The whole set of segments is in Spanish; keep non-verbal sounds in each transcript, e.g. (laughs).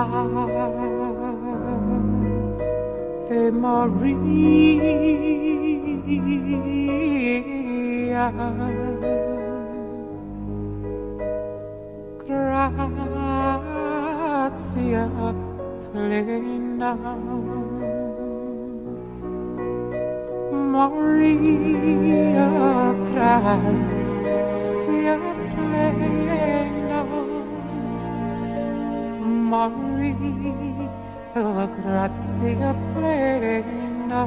Ave Maria. Gratia plena. Maria gratia plena. Maria gratia plena.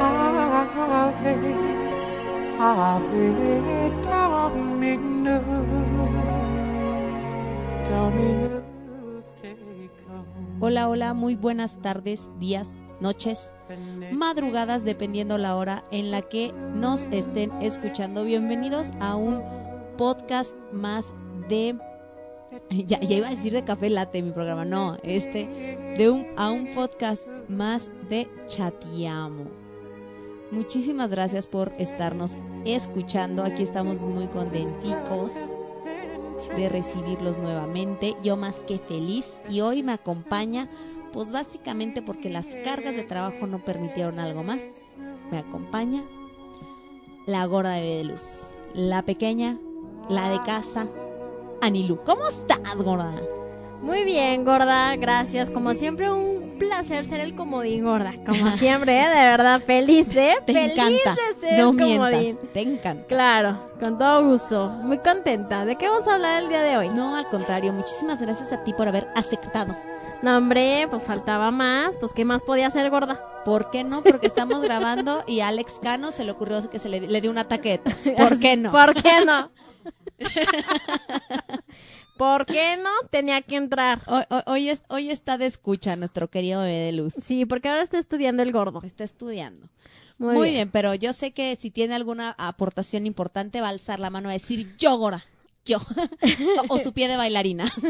Ave, Ave Dominus, Dominus tecum. Hola, hola, muy buenas tardes, días, noches, madrugadas, dependiendo la hora en la que nos estén escuchando. Bienvenidos a un podcast más de (laughs) ya, iba a decir de café late mi programa, no, este de un a un podcast más de Chatiamo. Muchísimas gracias por estarnos escuchando. Aquí estamos muy contenticos de recibirlos nuevamente. Yo más que feliz y hoy me acompaña pues básicamente porque las cargas de trabajo no permitieron algo más. Me acompaña la gorda de Bedeluz, la pequeña, la de casa, Anilú. ¿Cómo estás, gorda? Muy bien, gorda, gracias. Como siempre, un placer ser el comodín, gorda. Como (laughs) siempre, ¿eh? de verdad, feliz, ¿eh? Te feliz encanta. de ser no mientas, te encanta. Claro, con todo gusto. Muy contenta. ¿De qué vamos a hablar el día de hoy? No, al contrario, muchísimas gracias a ti por haber aceptado. No, hombre, pues faltaba más. Pues, ¿qué más podía hacer, gorda? ¿Por qué no? Porque estamos grabando y a Alex Cano se le ocurrió que se le, le dio un ataque. (laughs) ¿Por qué no? ¿Por qué no? (laughs) (laughs) ¿Por qué no? Tenía que entrar. Hoy, es- hoy está de escucha nuestro querido bebé de luz. Sí, porque ahora está estudiando el gordo. Está estudiando. Muy, Muy, bien. pero yo sé que si tiene alguna aportación importante va a alzar la mano a decir yo, Gora, yo. (laughs) o, o su pie de bailarina. (laughs)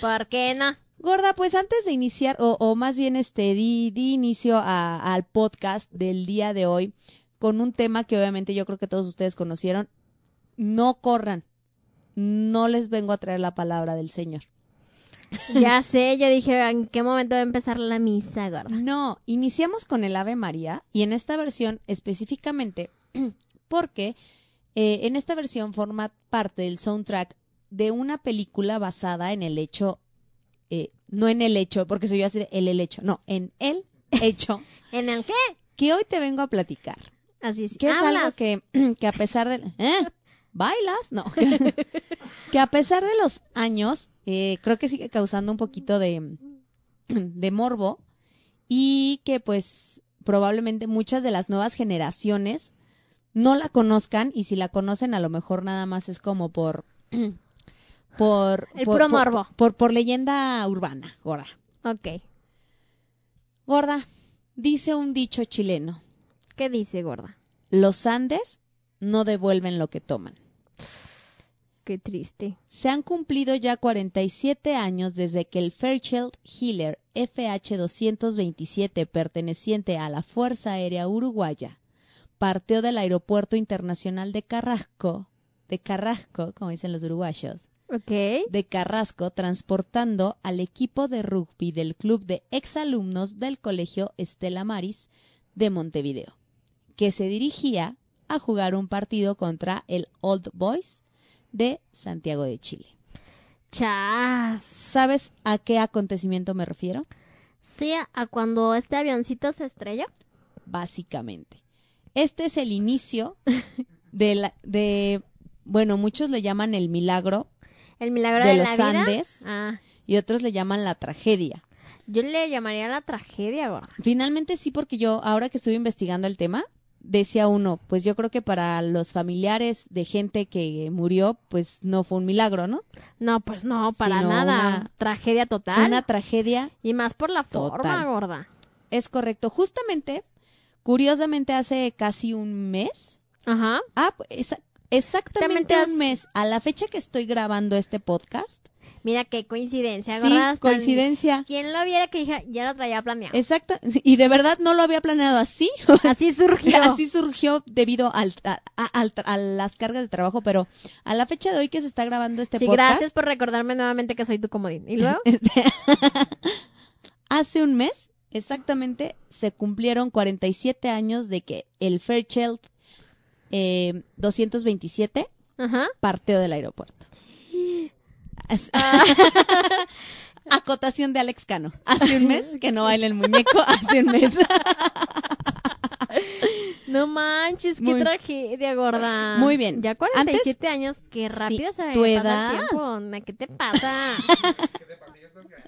¿Por qué no? Gorda, pues antes de iniciar, o, o más bien este, di, di inicio a- al podcast del día de hoy con un tema que obviamente yo creo que todos ustedes conocieron. No corran. No les vengo a traer la palabra del Señor. Ya (laughs) sé, yo dije, ¿en qué momento va a empezar la misa, gorda? No, iniciamos con el Ave María y en esta versión específicamente (clears throat) porque eh, en esta versión forma parte del soundtrack de una película basada en el hecho, eh, no en el hecho, porque soy yo así de el, el hecho, no, en el (laughs) hecho ¿En el qué? que hoy te vengo a platicar. Así es. Que es algo que, (clears throat) que a pesar de... ¿Eh? ¿Bailas? No. (laughs) que a pesar de los años, eh, creo que sigue causando un poquito de, de morbo y que pues probablemente muchas de las nuevas generaciones no la conozcan y si la conocen a lo mejor nada más es como por... (clears throat) por El por- puro por- morbo. Por, por leyenda urbana, gorda. Ok. Gorda, dice un dicho chileno. ¿Qué dice, gorda? Los Andes no devuelven lo que toman. Qué triste. Se han cumplido ya 47 años desde que el Fairchild Healer FH-227 perteneciente a la Fuerza Aérea Uruguaya partió del Aeropuerto Internacional de Carrasco, de Carrasco, como dicen los uruguayos, Ok. de Carrasco transportando al equipo de rugby del club de exalumnos del Colegio Estela Maris de Montevideo, que se dirigía a jugar un partido contra el Old Boys de Santiago de Chile. Chas. ¿Sabes a qué acontecimiento me refiero? Sí, a cuando este avioncito se estrelló. Básicamente. Este es el inicio (laughs) de, la, de bueno, muchos le llaman el milagro El milagro de de, los la vida. Andes Ah, y otros le llaman la tragedia. yo le llamaría la tragedia, gorda. Finalmente sí, porque yo, ahora que estuve investigando el tema, decía uno, pues yo creo que para los familiares de gente que murió, pues no fue un milagro, ¿no? No, pues no, para Sino nada. una- Tragedia total. Una tragedia, Y más por la forma, gorda. es correcto. Justamente, curiosamente, hace casi un mes, Ajá. ah, pues, esa- exactamente Exactamente un mes, a la fecha que estoy grabando este podcast, Mira qué coincidencia, Sí, coincidencia. Quien lo viera que dije, ya lo traía planeado. Exacto. Y de verdad no lo había planeado así. (laughs) Así surgió. Así surgió debido al, a, a- las cargas de trabajo, pero a la fecha de hoy que se está grabando este Sí, podcast, gracias por recordarme nuevamente que soy tu comodín. ¿Y luego? (laughs) hace un mes exactamente se cumplieron 47 años de que el Fairchild eh, 227 Ajá. partió del aeropuerto. Ah. (laughs) Acotación de Alex Cano. Hace un mes que no baila el muñeco, (laughs) hace un mes. (laughs) No manches, qué tragedia, gorda. Muy bien. Ya 47 años, qué rápido se tu edad. el tiempo. ¿Qué te pasa?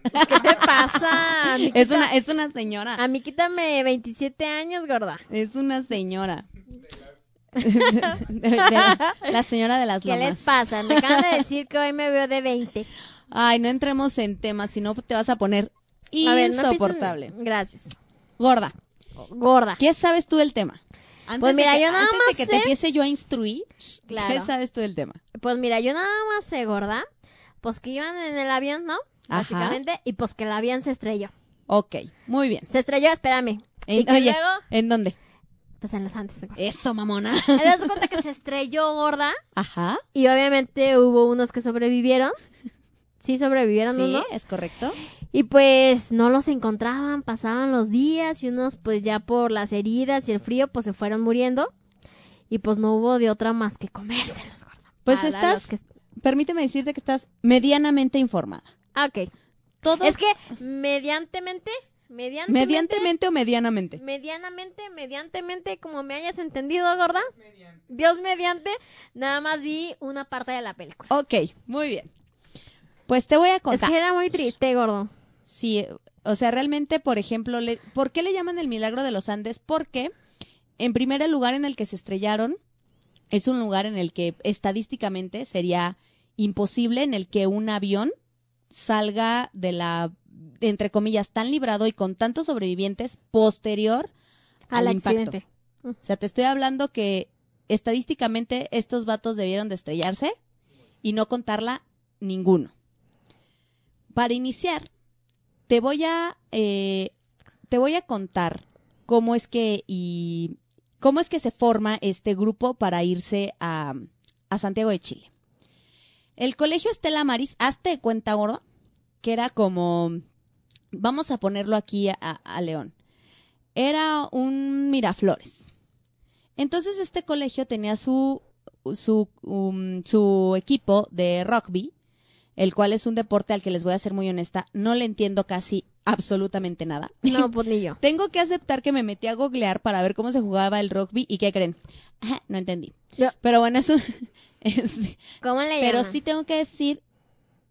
¿Qué te pasa? Es una, es una señora. a mí quítame 27 años, gorda. Es una señora. De- de la, la señora de las ¿Qué les lomas. pasa? Me (laughs) acaban de decir que hoy me veo de 20. Ay, no entremos en temas, si no te vas a poner A ver, no empiecen- insoportable. Gracias. Gorda, Gorda. ¿qué sabes tú del tema? Antes Pues mira, de que, yo nada antes más de que sé- te empiece yo a instruir, Claro. ¿qué sabes tú del tema? Pues mira, yo nada más sé, gorda, pues que iban en el avión, ¿no? Ajá. Básicamente, y pues que el avión se estrelló. Ok, muy bien. Se estrelló, espérame. Y que oye, luego, ¿en dónde? Pues en los Andes. gorda. Eso, mamona. (laughs) Te das cuenta que se estrelló, gorda, Ajá. y obviamente hubo unos que sobrevivieron. Sí, sobrevivieron Sí, unos. es correcto. Y pues no los encontraban, pasaban los días y unos pues ya por las heridas y el frío pues se fueron muriendo. Y pues no hubo de otra más que comérselos, gorda. Pues Para estás- que- Permíteme decirte que estás medianamente informada. Ah, ok. Todo Es que mediantemente, mediantemente, mediantemente o medianamente. medianamente, mediantemente, como me hayas entendido, gorda. Dios mediante, nada más vi una parte de la película. Ok, muy bien. Pues te voy a Es contar. que era muy triste, gordo. Sí, o sea, realmente, por ejemplo, le- ¿por qué le llaman el milagro de los Andes? Porque, en primer el lugar en el que se estrellaron es un lugar en el que estadísticamente sería imposible en el que un avión salga de la, entre comillas, tan librado y con tantos sobrevivientes posterior Al al impacto. accidente. O sea, te estoy hablando que estadísticamente estos vatos debieron de estrellarse y no contarla ninguno. Para iniciar, te voy a eh, te voy a contar cómo es que y cómo es que se forma este grupo para irse a, a Santiago de Chile. El colegio Estela Maris, hazte de cuenta, gordo, que era como vamos a ponerlo aquí a, a León. Era un Miraflores. Entonces este colegio tenía su su um, su equipo de rugby, el cual es un deporte al que les voy a ser muy honesta, no le entiendo casi absolutamente nada. No, (laughs) pues ni yo. Tengo que aceptar que me metí a googlear para ver cómo se jugaba el rugby y qué creen. Ajá, no entendí. Pero bueno, eso es- (laughs) ¿Cómo le pero sí tengo que decir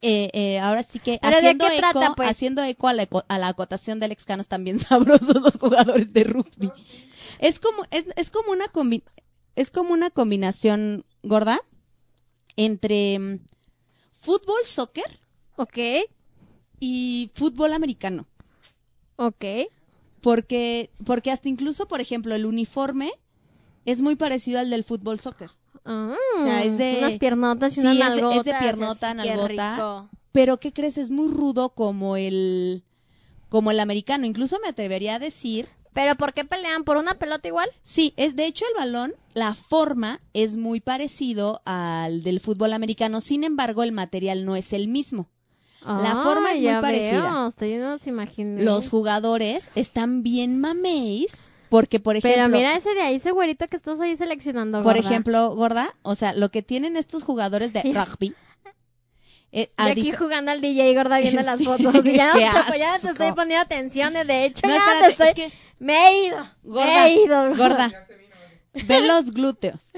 eh, eh, ahora sí que ¿Pero de haciendo eco, trata, pues? haciendo eco a la, eco- a la acotación del excanos (laughs) también sabrosos los jugadores de rugby. Es como es, es como una combi- es como una combinación gorda entre mm, fútbol, soccer Ok, y fútbol americano. ok. Porque, porque hasta incluso, por ejemplo, el uniforme es muy parecido al del fútbol soccer. Ah, sea, es de- Unas piernotas y Sí, unas es de- es de nalgotas. piernota, nalgota. rico. Pero ¿qué crees? Es muy rudo como el, como el americano. Incluso me atrevería a decir, ¿Pero por qué pelean? ¿Por una pelota igual? sí, es de hecho el balón, la forma es muy parecido al del fútbol americano. Sin embargo, el material no es el mismo. La forma es muy parecida. Veo, estoy no. Los jugadores están bien mameis porque, por ejemplo, Pero mira ese de ahí, ese güerito que estás ahí seleccionando. por gorda. ejemplo, gorda, o sea, lo que tienen estos jugadores de (laughs) rugby. eh, Yo aquí jugando al DJ gorda viendo las (laughs) fotos. (laughs) Ya, qué no, te- ya te estoy poniendo atención. eh, De hecho, No, ya espérate, te estoy... es que- Me he ido. gorda, me he ido. gorda, ve los glúteos.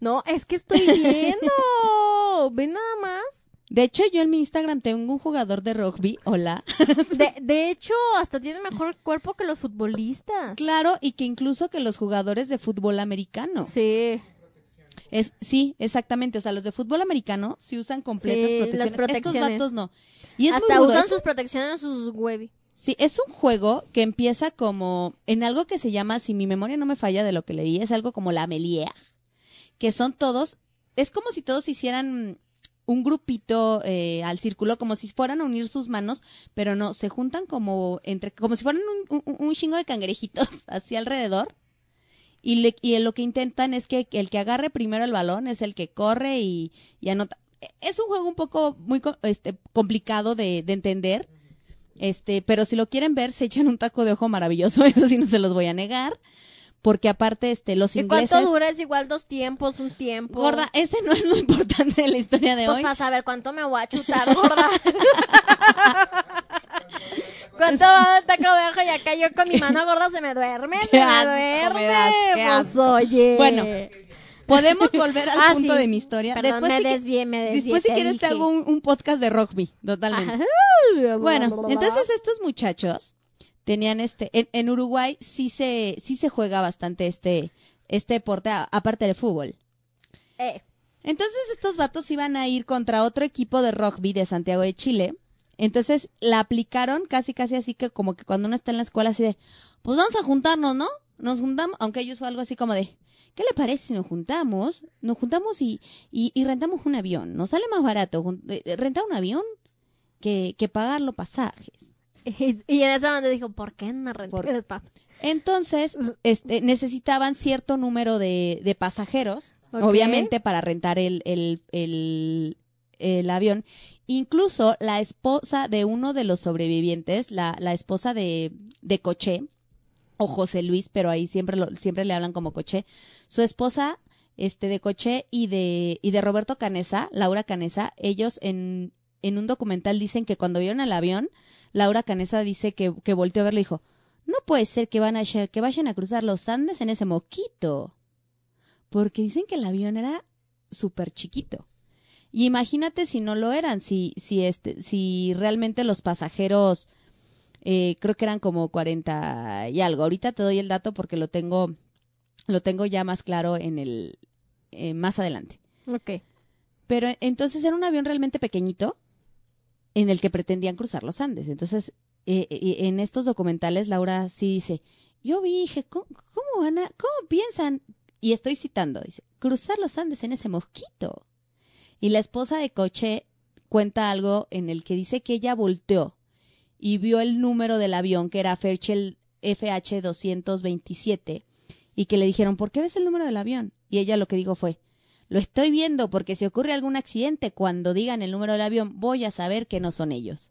No, es que estoy viendo. Ve nada más. De hecho, yo en mi Instagram tengo un jugador de rugby, hola. (laughs) De, de hecho, hasta tiene mejor cuerpo que los futbolistas. Claro, y que incluso que los jugadores de fútbol americano. Sí. Es, sí, exactamente. O sea, los de fútbol americano sí usan completas Sí, las protecciones. Estos vatos no. Y es hasta usan sus protecciones en sus webs. sí, es un juego que empieza como en algo que se llama, si mi memoria no me falla de lo que leí, es algo como la melier, que son todos, es como si todos hicieran un grupito eh, al círculo, como si fueran a unir sus manos, pero no, se juntan como entre, como si fueran un, un, un chingo de cangrejitos (laughs) así alrededor. Y, le- y lo que intentan es que el que agarre primero el balón es el que corre y, y anota. Es un juego un poco muy este, complicado de, de entender. Este, pero si lo quieren ver, se echan un taco de ojo maravilloso, (laughs) eso sí no se los voy a negar. Porque aparte, este, los ¿Y ingleses. cuánto dura? Es igual dos tiempos, un tiempo. Gorda, ese no es lo importante de la historia de Pues hoy. para saber cuánto me voy a chutar, gorda. (laughs) ¿Cuánto va el taco de ojo? Y acá yo con mi mano gorda se me duerme, (laughs) se me duerme. me das, qué pues asco. oye. Bueno, Podemos volver al (laughs) Ah, punto sí. de mi historia. Perdón, después, me si, desvié, me desvié. después si quieres te hago un, un podcast de rugby, totalmente. Ajá. Bueno, entonces estos muchachos tenían este, en, en Uruguay sí se, sí se juega bastante este, este deporte, aparte del fútbol. Eh, Entonces estos vatos iban a ir contra otro equipo de rugby de Santiago de Chile. Entonces la aplicaron casi casi así que como que cuando uno está en la escuela así de, pues vamos a juntarnos, ¿no? Nos juntamos, aunque ellos fue algo así como de, ¿qué le parece si nos juntamos? Nos juntamos y, y, y rentamos un avión. Nos sale más barato eh, rentar un avión que, que pagar los pasajes. Y, (laughs) y en ese momento dijo, ¿por qué no renté Por- el espacio? Entonces, este, necesitaban cierto número de, de pasajeros, obviamente, para rentar el, el, el, el avión. Incluso la esposa de uno de los sobrevivientes, la, la esposa de, de Coché, o José Luis, pero ahí siempre, lo, siempre le hablan como Coché, su esposa este, de Coché y de, y de Roberto Canesa, Laura Canesa, ellos en, en un documental dicen que cuando vieron el avión, Laura Canesa dice que, que volteó a verlo y dijo, no puede ser que, van a, que vayan a cruzar los Andes en ese mosquito. Porque dicen que el avión era súper chiquito. Y imagínate si no lo eran, si, si, este, si realmente los pasajeros, eh, creo que eran como 40 y algo. Ahorita te doy el dato porque lo tengo, lo tengo ya más claro en el, eh, más adelante. Ok. Pero entonces era un avión realmente pequeñito en el que pretendían cruzar los Andes. Entonces, eh, eh, en estos documentales, Laura sí dice, yo vi, dije, ¿cómo, van a, cómo piensan? Y estoy citando, dice, cruzar los Andes en ese mosquito. Y la esposa de Coche cuenta algo en el que dice que ella volteó y vio el número del avión, que era Fairchild FH 227, y que le dijeron, ¿por qué ves el número del avión? Y ella lo que dijo fue, lo estoy viendo porque si ocurre algún accidente, cuando digan el número del avión, voy a saber que no son ellos.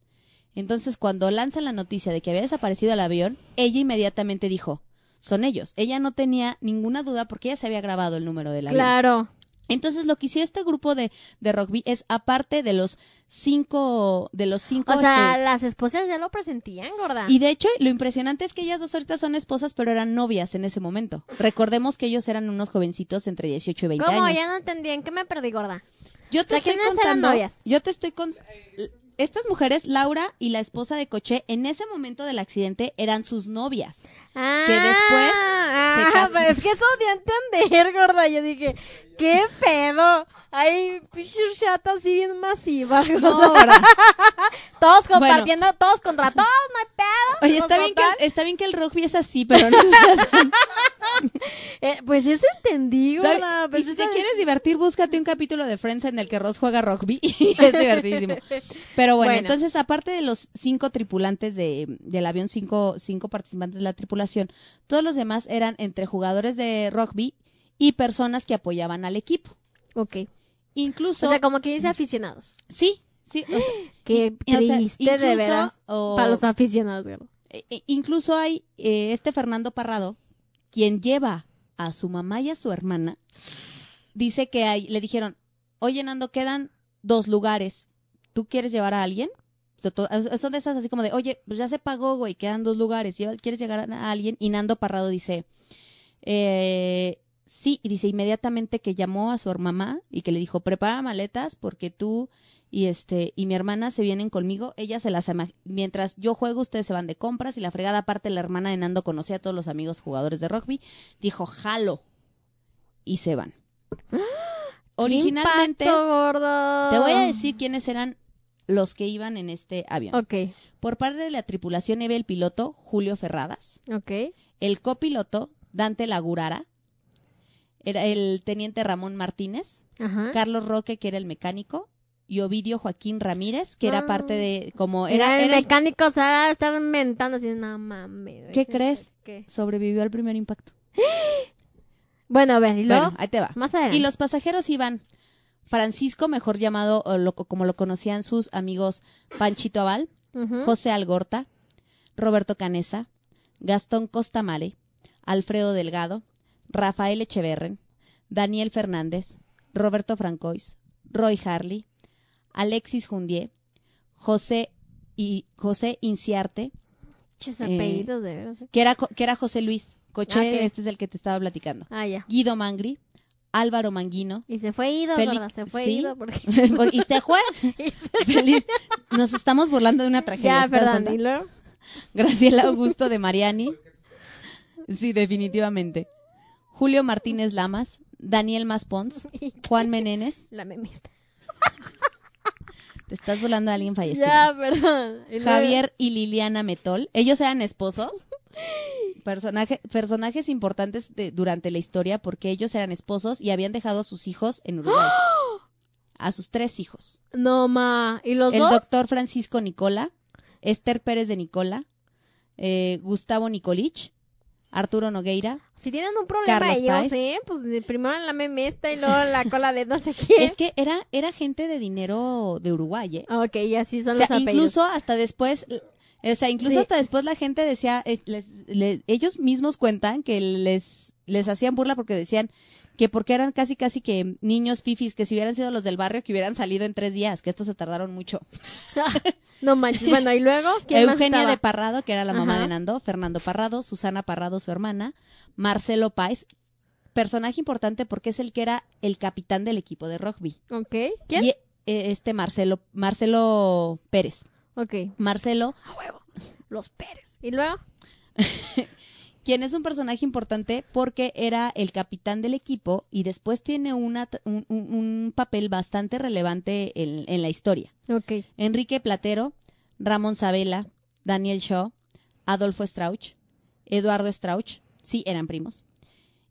Entonces, cuando lanzan la noticia de que había desaparecido el avión, ella inmediatamente dijo, son ellos. Ella no tenía ninguna duda porque ella se había grabado el número del avión. Claro. Entonces, lo que hicieron este grupo de, de rugby es, aparte de los cinco, de los cinco, O sea, este, las esposas ya lo presentían, gorda. y de hecho, lo impresionante es que ellas dos ahorita son esposas, pero eran novias en ese momento. Recordemos que ellos eran unos jovencitos entre 18 y 20 ¿Cómo? años. Ya no entendí. ¿En qué me perdí, gorda? Yo te O sea, estoy ¿quiénes eran contando. novias? Yo te estoy con estas mujeres, Laura y la esposa de Coche, en ese momento del accidente eran sus novias. Ah, Que después se ah, casó. pero es que eso de entender, gorda. Yo dije, ¿qué pedo? Ay, pinche chata así bien masiva, gorda. No, ahora. (laughs) Todos compartiendo, todos contra todos, no hay pedo. Oye, está bien, que, está bien que el rugby es así, pero no. (laughs) Eh, pues eso entendí, gorda. y Pues si te quieres divertir, búscate un capítulo de Friends en el que Ross juega rugby. (laughs) es divertidísimo. Pero bueno, Bueno. entonces, aparte de los cinco tripulantes de, del avión, cinco, cinco participantes de la tripulación, todos los demás eran entre jugadores de rugby y personas que apoyaban al equipo. Ok. Incluso. O sea, como que dice aficionados. sí, sí. o sea, (gasps) Qué y- o sea, triste de veras. o- Para los aficionados, gorda. e- e- incluso hay eh, este Fernando Parrado, quien lleva a su mamá y a su hermana, dice que hay, le dijeron, oye Nando, quedan dos lugares, ¿tú quieres llevar a alguien? Son de esas así como de, oye, pues ya se pagó, güey, quedan dos lugares, ¿lleva- ¿quieres llegar a alguien? Y Nando Parrado dice, eh, sí, y dice inmediatamente que llamó a su mamá y que le dijo, prepara maletas porque tú y este y mi hermana se vienen conmigo, ella se las ama- mientras yo juego ustedes se van de compras y la fregada aparte la hermana de Nando conocía a todos los amigos jugadores de rugby, dijo, "Jalo." Y se van. (gasps) Originalmente ¡Qué impacto, gordo! te voy a decir quiénes eran los que iban en este avión. Ok, Por parte de la tripulación iba el piloto Julio Ferradas, ok. el copiloto Dante Lagurara, era el teniente Ramón Martínez, Ajá. Carlos Roque, que era el mecánico, y Ovidio Joaquín Ramírez, que era Ah. parte de, como Era, era, el mecánico, o sea, estar inventando así, no mames. ¿Qué crees? ¿Qué? sobrevivió al primer impacto. (gasps) Bueno, a ver, y luego, Bueno, ahí te va. más adelante. Y los pasajeros iban Francisco, mejor llamado, o lo- como lo conocían sus amigos, Panchito Aval. José Algorta, Roberto Canesa, Gastón Costamare, Alfredo Delgado, Rafael Echeverren, Daniel Fernández, Roberto Francois, Roy Harley, Alexis Jundié, José y José Inciarte, eh, de. ¿eh? que era, que era José Luis Coche, Ah, este es el que te estaba platicando. Ah, ya. Guido Mangri, Álvaro Manguino, Y se fue ido, Félix- gorda, se fue sí. ido porque... (laughs) (laughs) y se (laughs) fue. Nos estamos burlando de una tragedia. ya, ¿te das perdón. Graciela Augusto de Mariani. Sí, definitivamente. Julio Martínez Lamas, Daniel Maspons, (laughs) Juan Menéndez. La memista. Te estás volando a alguien fallecido. Ya, perdón. Javier y Liliana Metol. Ellos eran esposos. Personaje- personajes importantes de- durante la historia porque ellos eran esposos y habían dejado a sus hijos en Uruguay. A sus tres hijos. No, ma. ¿Y los el dos? doctor Francisco Nicola, Esther Pérez de Nicola, eh, Gustavo Nicolich, Arturo Nogueira. Si tienen un problema Carlos ellos, Páez. ¿eh? Pues primero la memesta y luego la cola de no sé (laughs) quién. Es que era, era gente de dinero de Uruguay, ¿eh? Ok, y así son O sea, los apellidos. incluso hasta después, o sea, incluso Sí. hasta después la gente decía, eh, les- ellos mismos cuentan que les, les hacían burla porque decían que porque eran casi casi que niños fifis, que si hubieran sido los del barrio, que hubieran salido en tres días, que estos se tardaron mucho. (laughs) No manches. Bueno, y luego, ¿quién Eugenia de Parrado, que era la mamá Ajá. de Nando, Fernando Parrado, Susana Parrado, su hermana, Marcelo Páez, personaje importante porque es el que era el capitán del equipo de rugby. Ok. ¿Quién? Y eh, este Marcelo, Marcelo Pérez. Ok. Marcelo, A huevo. Los Pérez. ¿Y luego? (laughs) quien es un personaje importante porque era el capitán del equipo y después tiene una, un, un- papel bastante relevante en, en la historia. Enrique Platero, Ramón Sabela, Daniel Shaw, Adolfo Strauch, Eduardo Strauch, sí, eran primos.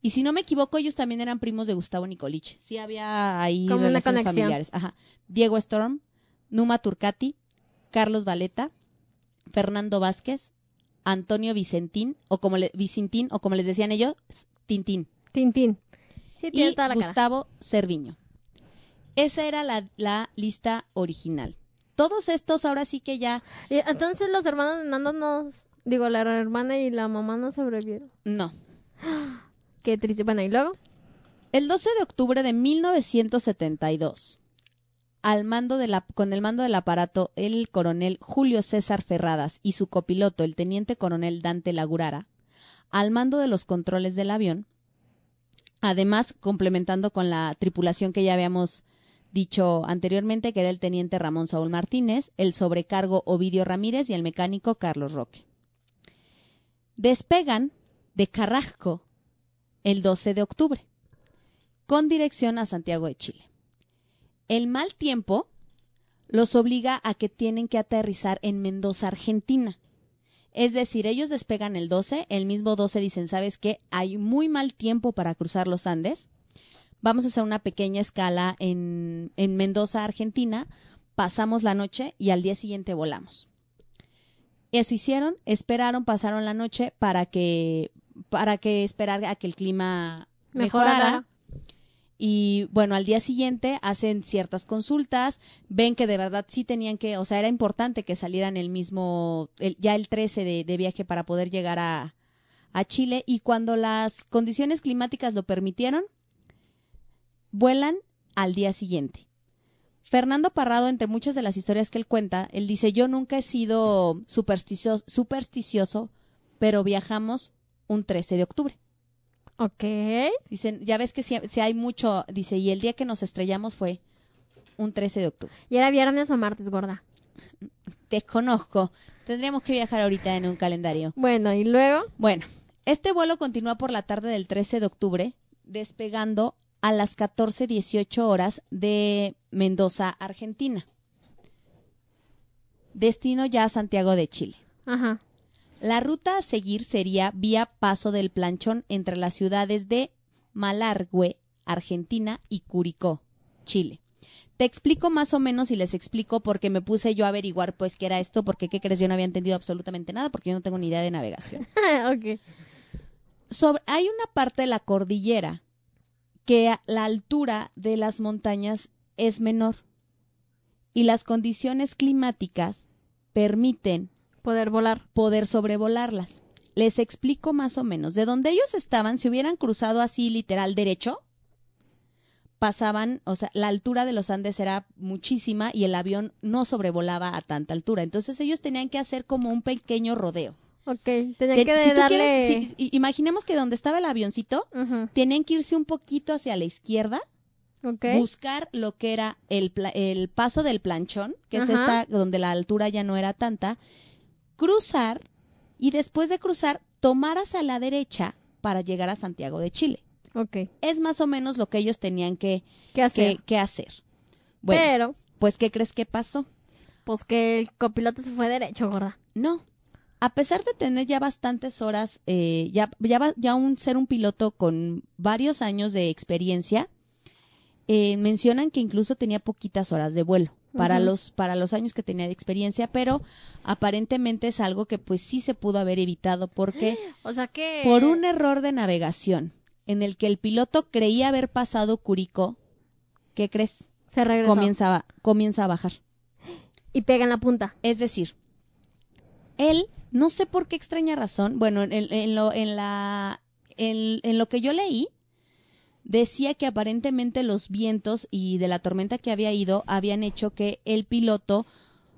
Y si no me equivoco, ellos también eran primos de Gustavo Nicolich. Sí había ahí Como relaciones familiares. Ajá. Diego Storm, Numa Turcati, Carlos Valeta, Fernando Vázquez, Antonio Vicentín, o como le, Vicentín, o como les decían ellos, Tintín. Tintín. Sí, tiene Y toda la cara. Gustavo Cerviño. Esa era la, la lista original. Todos estos ahora sí que ya Y entonces los hermanos de Nando nos... Digo, la hermana y la mamá no sobrevivieron. no. (gasps) Qué triste. Bueno, ¿y luego? El 12 de octubre de 1972, al mando con el mando del aparato, el coronel Julio César Ferradas y su copiloto, el teniente coronel Dante Lagurara, al mando de los controles del avión, además complementando con la tripulación que ya habíamos dicho anteriormente, que era el teniente Ramón Saúl Martínez, el sobrecargo Ovidio Ramírez y el mecánico Carlos Roque. Despegan de Carrasco el 12 de octubre, con dirección a Santiago de Chile. El mal tiempo los obliga a que tienen que aterrizar en Mendoza, Argentina. Es decir, ellos despegan el 12, el mismo 12 dicen, ¿sabes qué? Hay muy mal tiempo para cruzar los Andes. Vamos a hacer una pequeña escala en, en Mendoza, Argentina. Pasamos la noche y al día siguiente volamos. Eso hicieron, esperaron, pasaron la noche para que, para que esperar a que el clima mejorara. Mejorara. Y bueno, al día siguiente hacen ciertas consultas, ven que de verdad sí tenían que, o sea, era importante que salieran el mismo, el- ya el 13 de, de viaje para poder llegar a, a Chile. Y cuando las condiciones climáticas lo permitieron, vuelan al día siguiente. Fernando Parrado, entre muchas de las historias que él cuenta, él dice, yo nunca he sido supersticioso, supersticioso pero viajamos un 13 de octubre. Ok. Dicen, ya ves que si, si hay mucho, dice, y el día que nos estrellamos fue un 13 de octubre. ¿Y era viernes o martes, gorda? Desconozco. Tendríamos que viajar ahorita en un calendario. Bueno, ¿y luego? Bueno, este vuelo continúa por la tarde del 13 de octubre, despegando a las 14.18 horas de Mendoza, Argentina. Destino ya a Santiago de Chile. Ajá. La ruta a seguir sería vía Paso del Planchón entre las ciudades de Malargüe, Argentina, y Curicó, Chile. Te explico más o menos y les explico porque me puse yo a averiguar pues qué era esto, porque qué crees, yo no había entendido absolutamente nada porque yo no tengo ni idea de navegación. (laughs) ok. Sobre, hay una parte de la cordillera que la altura de las montañas es menor y las condiciones climáticas permiten Poder volar. poder sobrevolarlas. Les explico más o menos. De donde ellos estaban, si hubieran cruzado así literal derecho, pasaban, o sea, la altura de los Andes era muchísima y el avión no sobrevolaba a tanta altura. Entonces ellos tenían que hacer como un pequeño rodeo. Ok. Tenía Te- que si darle... quieres- si- i- imaginemos que donde estaba el avioncito, tenían que irse un poquito hacia la izquierda, buscar lo que era el, el paso del planchón, que es esta donde la altura ya no era tanta, cruzar y después de cruzar tomar hacia la derecha para llegar a Santiago de Chile. Ok. Es más o menos lo que ellos tenían que, ¿Qué hacer? que, que hacer. Bueno, Pero, pues ¿qué crees que pasó? pues que el copiloto se fue derecho, gorda. No. A pesar de tener ya bastantes horas, eh, ya, ya, va- ya un, ser un piloto con varios años de experiencia, eh, mencionan que incluso tenía poquitas horas de vuelo para, los, para los años que tenía de experiencia, pero aparentemente es algo que pues sí se pudo haber evitado porque (gasps) O sea que... por un error de navegación en el que el piloto creía haber pasado Curicó, ¿qué crees? Se regresó. Comienza, a- comienza a bajar. (gasps) Y pega en la punta. Es decir, él, no sé por qué extraña razón, bueno, en, en lo, en, la, en, en lo que yo leí, decía que aparentemente los vientos y de la tormenta que había ido habían hecho que el piloto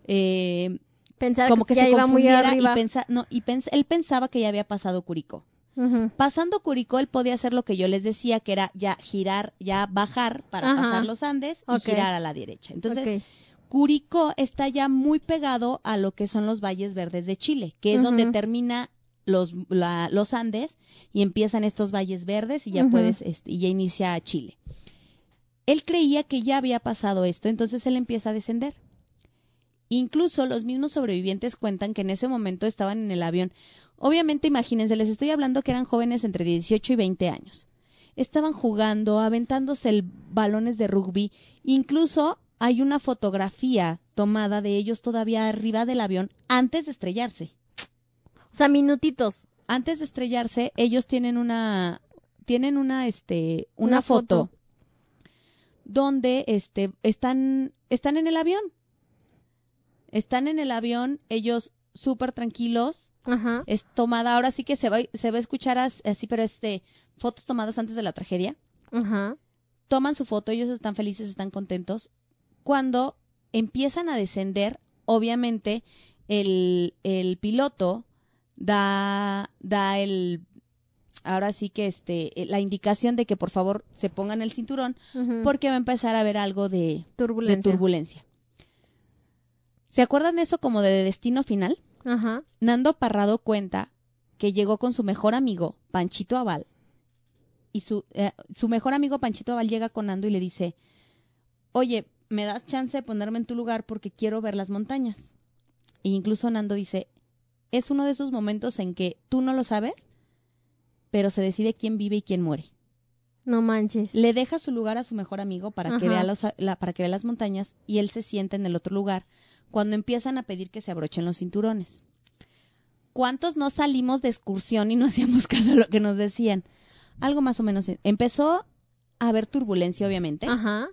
eh, Pensar como que, ya se iba confundiera y pensa, no, y pens- él pensaba que ya había pasado Curicó. Pasando Curicó, él podía hacer lo que yo les decía, que era ya girar, ya bajar para Ajá. pasar los Andes y girar a la derecha. Entonces. Curicó está ya muy pegado a lo que son los valles verdes de Chile, que es donde termina los, la- los Andes y empiezan estos valles verdes y ya puedes, este, y ya inicia Chile. Él creía que ya había pasado esto, entonces él empieza a descender. Incluso los mismos sobrevivientes cuentan que en ese momento estaban en el avión. Obviamente, imagínense, les estoy hablando que eran jóvenes entre 18 y 20 años. Estaban jugando, aventándose el balones de rugby. Incluso hay una fotografía tomada de ellos todavía arriba del avión antes de estrellarse. O sea, minutitos. Antes de estrellarse, ellos tienen una tienen una este una, Una foto, foto. donde este están están en el avión. Están en el avión, ellos súper tranquilos, Ajá. es tomada, ahora sí que se va, se va a escuchar as- así, pero este, fotos tomadas antes de la tragedia. Ajá. Toman su foto, ellos están felices, están contentos. Cuando empiezan a descender, obviamente, el, el piloto da, da el, ahora sí que este, la indicación de que por favor se pongan el cinturón, porque va a empezar a haber algo de, de turbulencia. ¿Se acuerdan eso como de destino final? Ajá. Nando Parrado cuenta que llegó con su mejor amigo, Panchito Aval, y su, eh, su mejor amigo Panchito Aval llega con Nando y le dice, oye, ¿me das chance de ponerme en tu lugar porque quiero ver las montañas? E incluso Nando dice, es uno de esos momentos en que tú no lo sabes, pero se decide quién vive y quién muere. No manches. Le deja su lugar a su mejor amigo para que, vea los- la- para que vea las montañas y él se sienta en el otro lugar cuando empiezan a pedir que se abrochen los cinturones. ¿Cuántos no salimos de excursión y no (laughs) hacíamos caso a lo que nos decían? Algo más o menos. Empezó a haber turbulencia, obviamente. Ajá.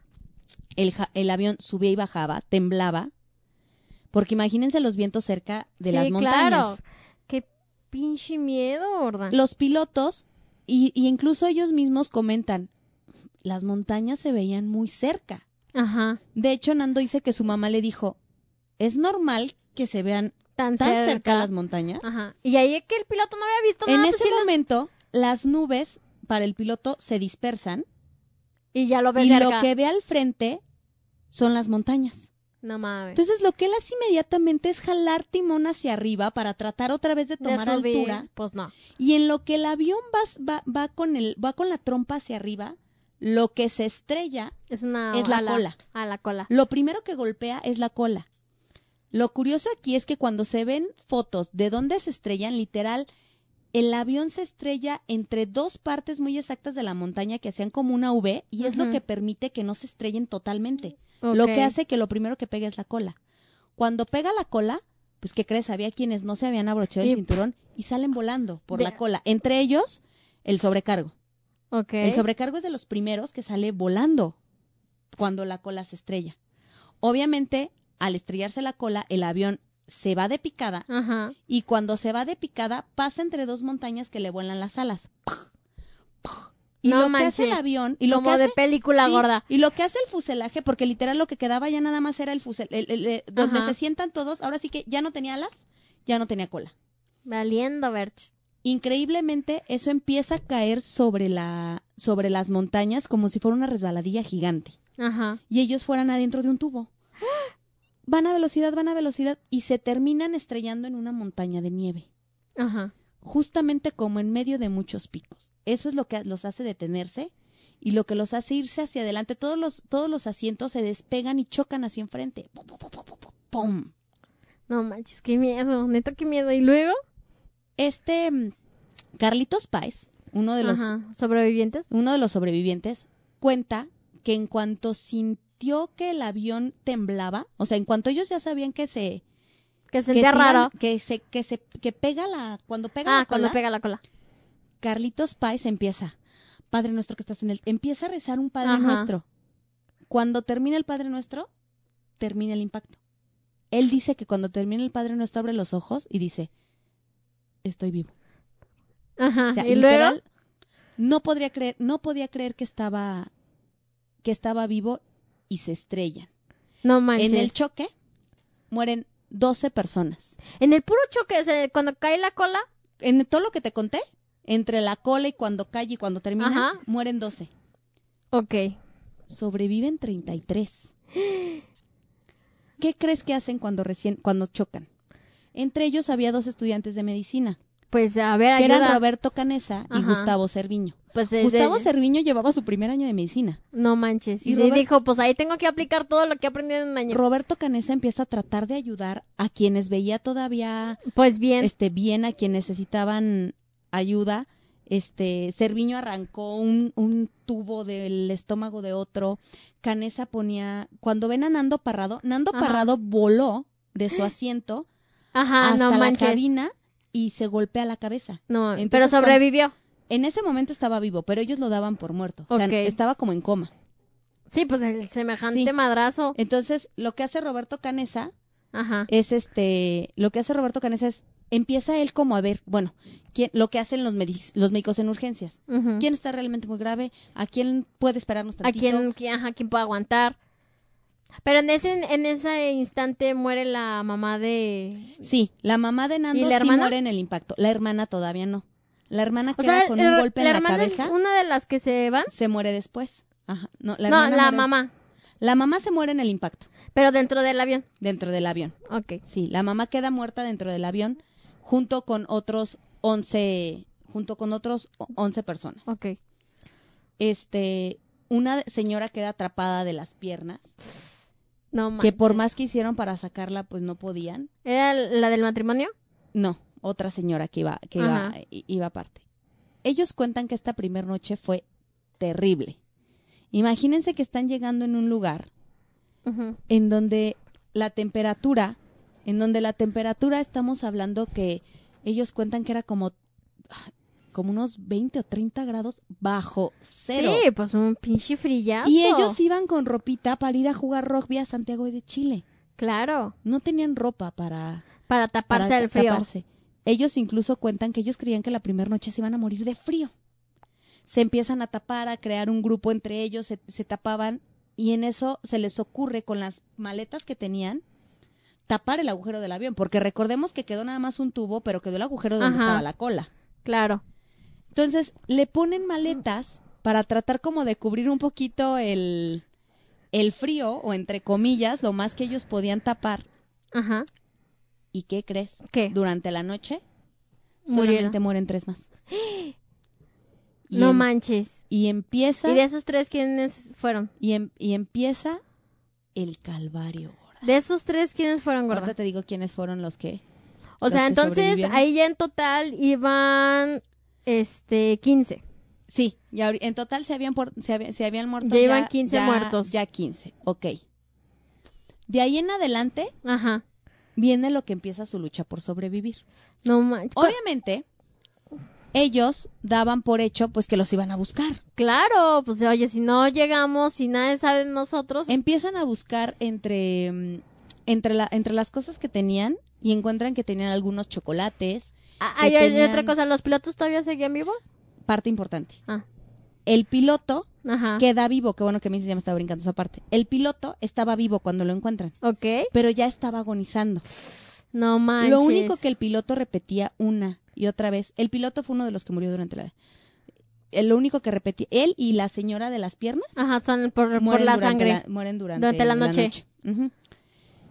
El, el avión subía y bajaba, temblaba. Porque imagínense los vientos cerca de sí, las montañas. claro. Qué pinche miedo, gorda. Los pilotos, y, y incluso ellos mismos comentan, las montañas se veían muy cerca. Ajá. De hecho, Nando dice que su mamá le dijo, es normal que se vean Tan, tan cerca, cerca. las montañas. Ajá. Y ahí es que el piloto no había visto en nada. ese pues, las- momento, las nubes para el piloto se dispersan Y ya lo ves y cerca. lo que ve al frente son las montañas. No mames. Entonces, lo que él hace inmediatamente es jalar timón hacia arriba para tratar otra vez de tomar altura. Pues no. Y en lo que el avión va, va, va con el, va con la trompa hacia arriba, lo que se estrella Es una. Es la ala. cola. A la cola. Lo primero que golpea es la cola. Lo curioso aquí es que cuando se ven fotos de dónde se estrellan, literal, el avión se estrella entre dos partes muy exactas de la montaña que hacían como una V y es lo que permite que no se estrellen totalmente. Lo que hace que lo primero que pegue es la cola. Cuando pega la cola, pues ¿qué crees? Había quienes no se habían abrochado Y- el cinturón y salen volando por De- la cola. Entre ellos, el sobrecargo. El sobrecargo es de los primeros que sale volando cuando la cola se estrella. Obviamente, al estrellarse la cola, el avión se va de picada Ajá. y cuando se va de picada pasa entre dos montañas que le vuelan las alas. Y No lo que hace el avión y lo Como que de hace película Sí, gorda. Y lo que hace el fuselaje, porque literal lo que quedaba ya nada más era el fuselaje, donde Ajá. se sientan todos, ahora sí que ya no tenía alas, ya no tenía cola. Valiendo, Berch. Increíblemente, eso empieza a caer sobre la, sobre las montañas como si fuera una resbaladilla gigante. Ajá. Y ellos fueran adentro de un tubo. (gasps) Van a velocidad, van a velocidad y se terminan estrellando en una montaña de nieve. Ajá. Justamente como en medio de muchos picos. Eso es lo que los hace detenerse y lo que los hace irse hacia adelante. Todos los, todos los asientos se despegan y chocan hacia enfrente. ¡Pum, pum, pum, pum, pum, ¡Pum! No manches, qué miedo. Neta, qué miedo. ¿Y luego? Este mm, Carlitos Páez, uno de los, Ajá. ¿Sobrevivientes? uno de los sobrevivientes, cuenta que en cuanto sintió que el avión temblaba, o sea, en cuanto ellos ya sabían que se Que que sentía se raro. que se que se que pega la cuando pega Ah, la cuando cola, pega la cola. Carlitos Páez empieza, Padre nuestro que estás en el, empieza a rezar un Padre Ajá. nuestro. Cuando termina el Padre nuestro, termina el impacto. Él dice que cuando termina el Padre nuestro abre los ojos y dice, estoy vivo. Ajá. O sea, ¿Y literal, luego? no podría creer, no podía creer que estaba, que estaba vivo y se estrellan. No manches. En el choque mueren 12 personas. En el puro choque, cuando cae la cola. En todo lo que te conté, entre la cola y cuando cae y cuando termina, Ajá. mueren 12. Ok. Sobreviven 33. ¿Qué crees que hacen cuando recién, cuando chocan? Entre ellos había dos estudiantes de medicina, Pues a ver, que ayuda. eran Roberto Canesa y Ajá. Gustavo Cerviño. Pues es Gustavo de- Cerviño llevaba su primer año de medicina. No manches. Y Y, Robert- dijo, pues ahí tengo que aplicar todo lo que he aprendido en un año. Roberto Canesa empieza a tratar de ayudar a quienes veía todavía Pues bien. este bien, a quienes necesitaban ayuda. Este, Cerviño arrancó un, un tubo del estómago de otro. Canesa ponía, cuando ven a Nando Parrado, Nando Ajá. Parrado voló de su asiento Ajá, hasta no la manches. cabina y se golpea la cabeza. No, Entonces, pero sobrevivió. En ese momento estaba vivo, pero ellos lo daban por muerto. O sea, estaba como en coma. Sí, pues el semejante Sí. madrazo. Entonces, lo que hace Roberto Canesa Ajá. es este, lo que hace Roberto Canesa es, empieza él como a ver, bueno, quién, lo que hacen los, los médicos en urgencias. ¿Quién está realmente muy grave? ¿A quién puede esperarnos ¿A tantito? quién, quién- ajá, quién puede aguantar? Pero en ese, en ese instante muere la mamá de... Sí, la mamá de Nando ¿Y la sí hermana? muere en el impacto. La hermana todavía no. La hermana O queda sea, con el- un golpe la en la hermana cabeza, es una de las que se van. se muere después. Ajá. No, la, no, la muere- mamá. La mamá se muere en el impacto, Pero dentro del avión. dentro del avión. Ok. Sí, la mamá queda muerta dentro del avión junto con otros 11, junto con otros o- 11 personas. Ok. Este, una señora queda atrapada de las piernas, No que por más que hicieron para sacarla, pues no podían. ¿Era la del matrimonio? No, otra señora que iba, que iba, iba aparte. Ellos cuentan que esta primera noche fue terrible. Imagínense que están llegando en un lugar en donde la temperatura, en donde la temperatura estamos hablando que ellos cuentan que era como, como unos 20 o 30 grados bajo cero. Sí, pues un pinche frillazo. Y ellos iban con ropita para ir a jugar rugby a Santiago de Chile. Claro. No tenían ropa para, Para taparse para del frío. taparse. Ellos incluso cuentan que ellos creían que la primera noche se iban a morir de frío. Se empiezan a tapar, a crear un grupo entre ellos, se, se tapaban y en eso se les ocurre con las maletas que tenían tapar el agujero del avión, porque recordemos que quedó nada más un tubo, pero quedó el agujero donde Ajá. estaba la cola. Claro. Entonces le ponen maletas para tratar como de cubrir un poquito el, el frío, o entre comillas, lo más que ellos podían tapar. Ajá. ¿Y qué crees? ¿Qué? Durante la noche Murieron. solamente mueren tres más. (gasps) Y No em- manches. Y empieza, ¿Y de esos tres quiénes fueron? y, em- y empieza el calvario. gorda. De esos tres quiénes fueron, gorda? Ahorita te digo quiénes fueron los que... O Los sea, que entonces ahí ya en total iban este 15. Sí, y en total se habían, por- se, se habían muerto Ya iban 15 ya- muertos. Ya 15, ok. De ahí en adelante Ajá. viene lo que empieza su lucha por sobrevivir. No manches. Obviamente, ellos daban por hecho pues que los iban a buscar. Claro, pues oye, si no llegamos, si nadie sabe de nosotros, Empiezan a buscar entre, mm, entre, la, entre las cosas que tenían y encuentran que tenían algunos chocolates, hay, hay tenían- otra cosa, ¿los pilotos todavía seguían vivos? parte importante. Ah, El piloto ajá. queda vivo, que bueno que me dices, ya me estaba brincando esa parte. El piloto estaba vivo cuando lo encuentran, Ok. pero ya estaba agonizando. No manches. Lo único que el piloto repetía una y otra vez, el piloto fue uno de los que murió durante la... Lo único que repetía, él y la señora de las piernas Ajá, son por, la sangre. la- mueren durante, Durante la noche. Ujú.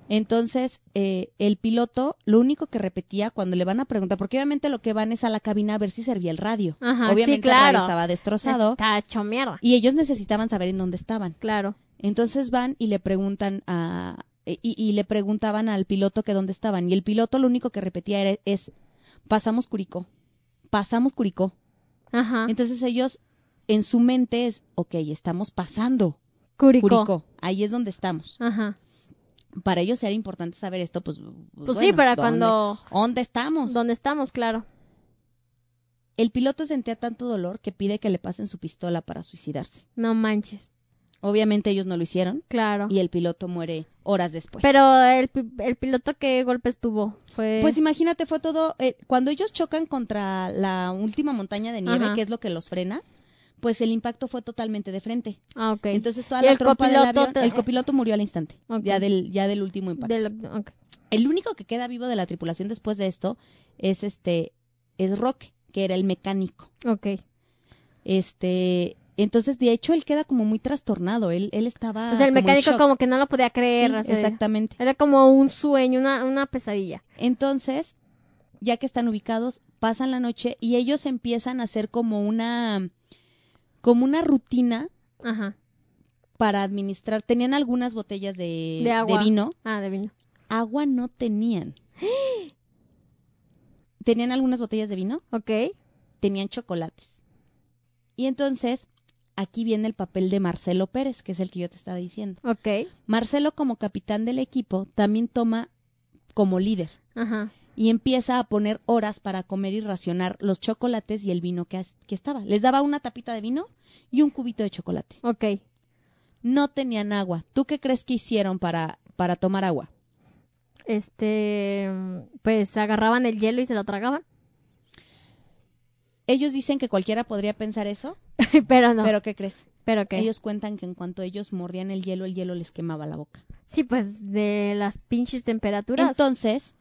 Entonces, eh, el piloto lo único que repetía cuando le van a preguntar, porque obviamente lo que van es a la cabina a ver si servía el radio. Ajá, obviamente sí, el radio claro. estaba destrozado Está hecho mierda. y ellos necesitaban saber en dónde estaban. Claro. Entonces van y le preguntan a y, y le preguntaban al piloto que dónde estaban y el piloto lo único que repetía era, es pasamos Curicó, pasamos Curicó. Ajá. Entonces ellos en su mente es, ok, estamos pasando Curicó. Curicó, ahí es donde estamos. Ajá. Para ellos era importante saber esto, pues. Pues sí, para ¿dónde- cuando... ¿Dónde estamos? ¿Dónde estamos? Claro. El piloto sentía tanto dolor que pide que le pasen su pistola para suicidarse. No manches. Obviamente ellos no lo hicieron Claro. y el piloto muere horas después. Pero el, pi- el piloto, ¿qué golpes tuvo? Fue... Pues imagínate, fue todo. eh, cuando ellos chocan contra la última montaña de nieve, Ajá. que es lo que los frena, pues el impacto fue totalmente de frente. Ah, ok. Entonces toda la el tropa del avión, te- el copiloto murió al instante, ya del ya del último impacto. Del-. El único que queda vivo de la tripulación después de esto es este es Roque, que era el mecánico. Ok. Este, entonces de hecho él queda como muy trastornado, él él estaba o sea, el mecánico como que no lo podía creer. Sí, o sea, exactamente. Era como un sueño, una, una pesadilla. Entonces, ya que están ubicados, pasan la noche y ellos empiezan a hacer como una como una rutina Ajá. para administrar. Tenían algunas botellas de, De agua. vino, Ah, de vino. agua no tenían. Tenían algunas botellas de vino, Ok. tenían chocolates. Y entonces, aquí viene el papel de Marcelo Pérez, que es el que yo te estaba diciendo. Ok. Marcelo, como capitán del equipo, también toma como líder Ajá. Y empieza a poner horas para comer y racionar los chocolates y el vino que, que estaba. Les daba una tapita de vino y un cubito de chocolate. Ok. No tenían agua. ¿Tú qué crees que hicieron para, para tomar agua? Este, pues agarraban el hielo y se lo tragaban. Ellos dicen que cualquiera podría pensar eso, (laughs) pero no. pero ¿qué crees? pero qué. Ellos cuentan que en cuanto ellos mordían el hielo, el hielo les quemaba la boca. Sí, pues de las pinches temperaturas. Entonces,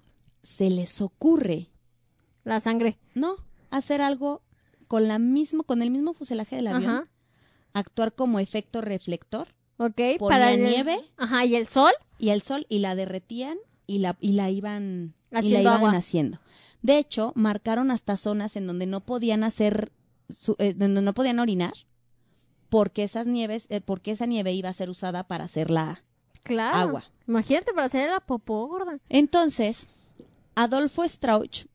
se les ocurre, la sangre. ¿no? Hacer algo con la mismo, con el mismo fuselaje del avión, Ajá. actuar como efecto reflector Ok. Para el- nieve. Ajá. ¿Y el sol? y el sol y la derretían y la y la iban y la Haciendo iban agua. haciendo. De hecho, marcaron hasta zonas en donde no podían hacer su- eh, donde no podían orinar porque esas nieves eh, porque esa nieve iba a ser usada para hacer la Claro. agua. Imagínate para hacer la popó gorda. Entonces, Adolfo Strauch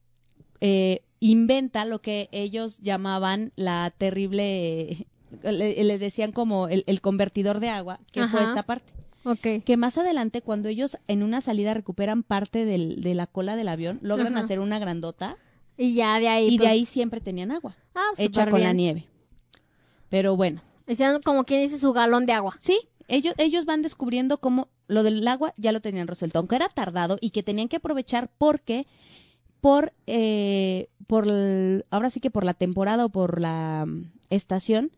eh, inventa lo que ellos llamaban la terrible le, le decían como el, el convertidor de agua, que fue esta parte. Que más adelante cuando ellos en una salida recuperan parte del- de la cola del avión, logran Ajá. hacer una grandota Y ya de ahí. y de pues, ahí siempre tenían agua, Ah, hecha con la nieve. Pero bueno, Hicieron como quien dice su galón de agua. sí, ellos, ellos van descubriendo cómo lo del agua ya lo tenían resuelto, aunque era tardado y que tenían que aprovechar porque por, eh, por el- ahora sí que por la temporada o por la mm, estación,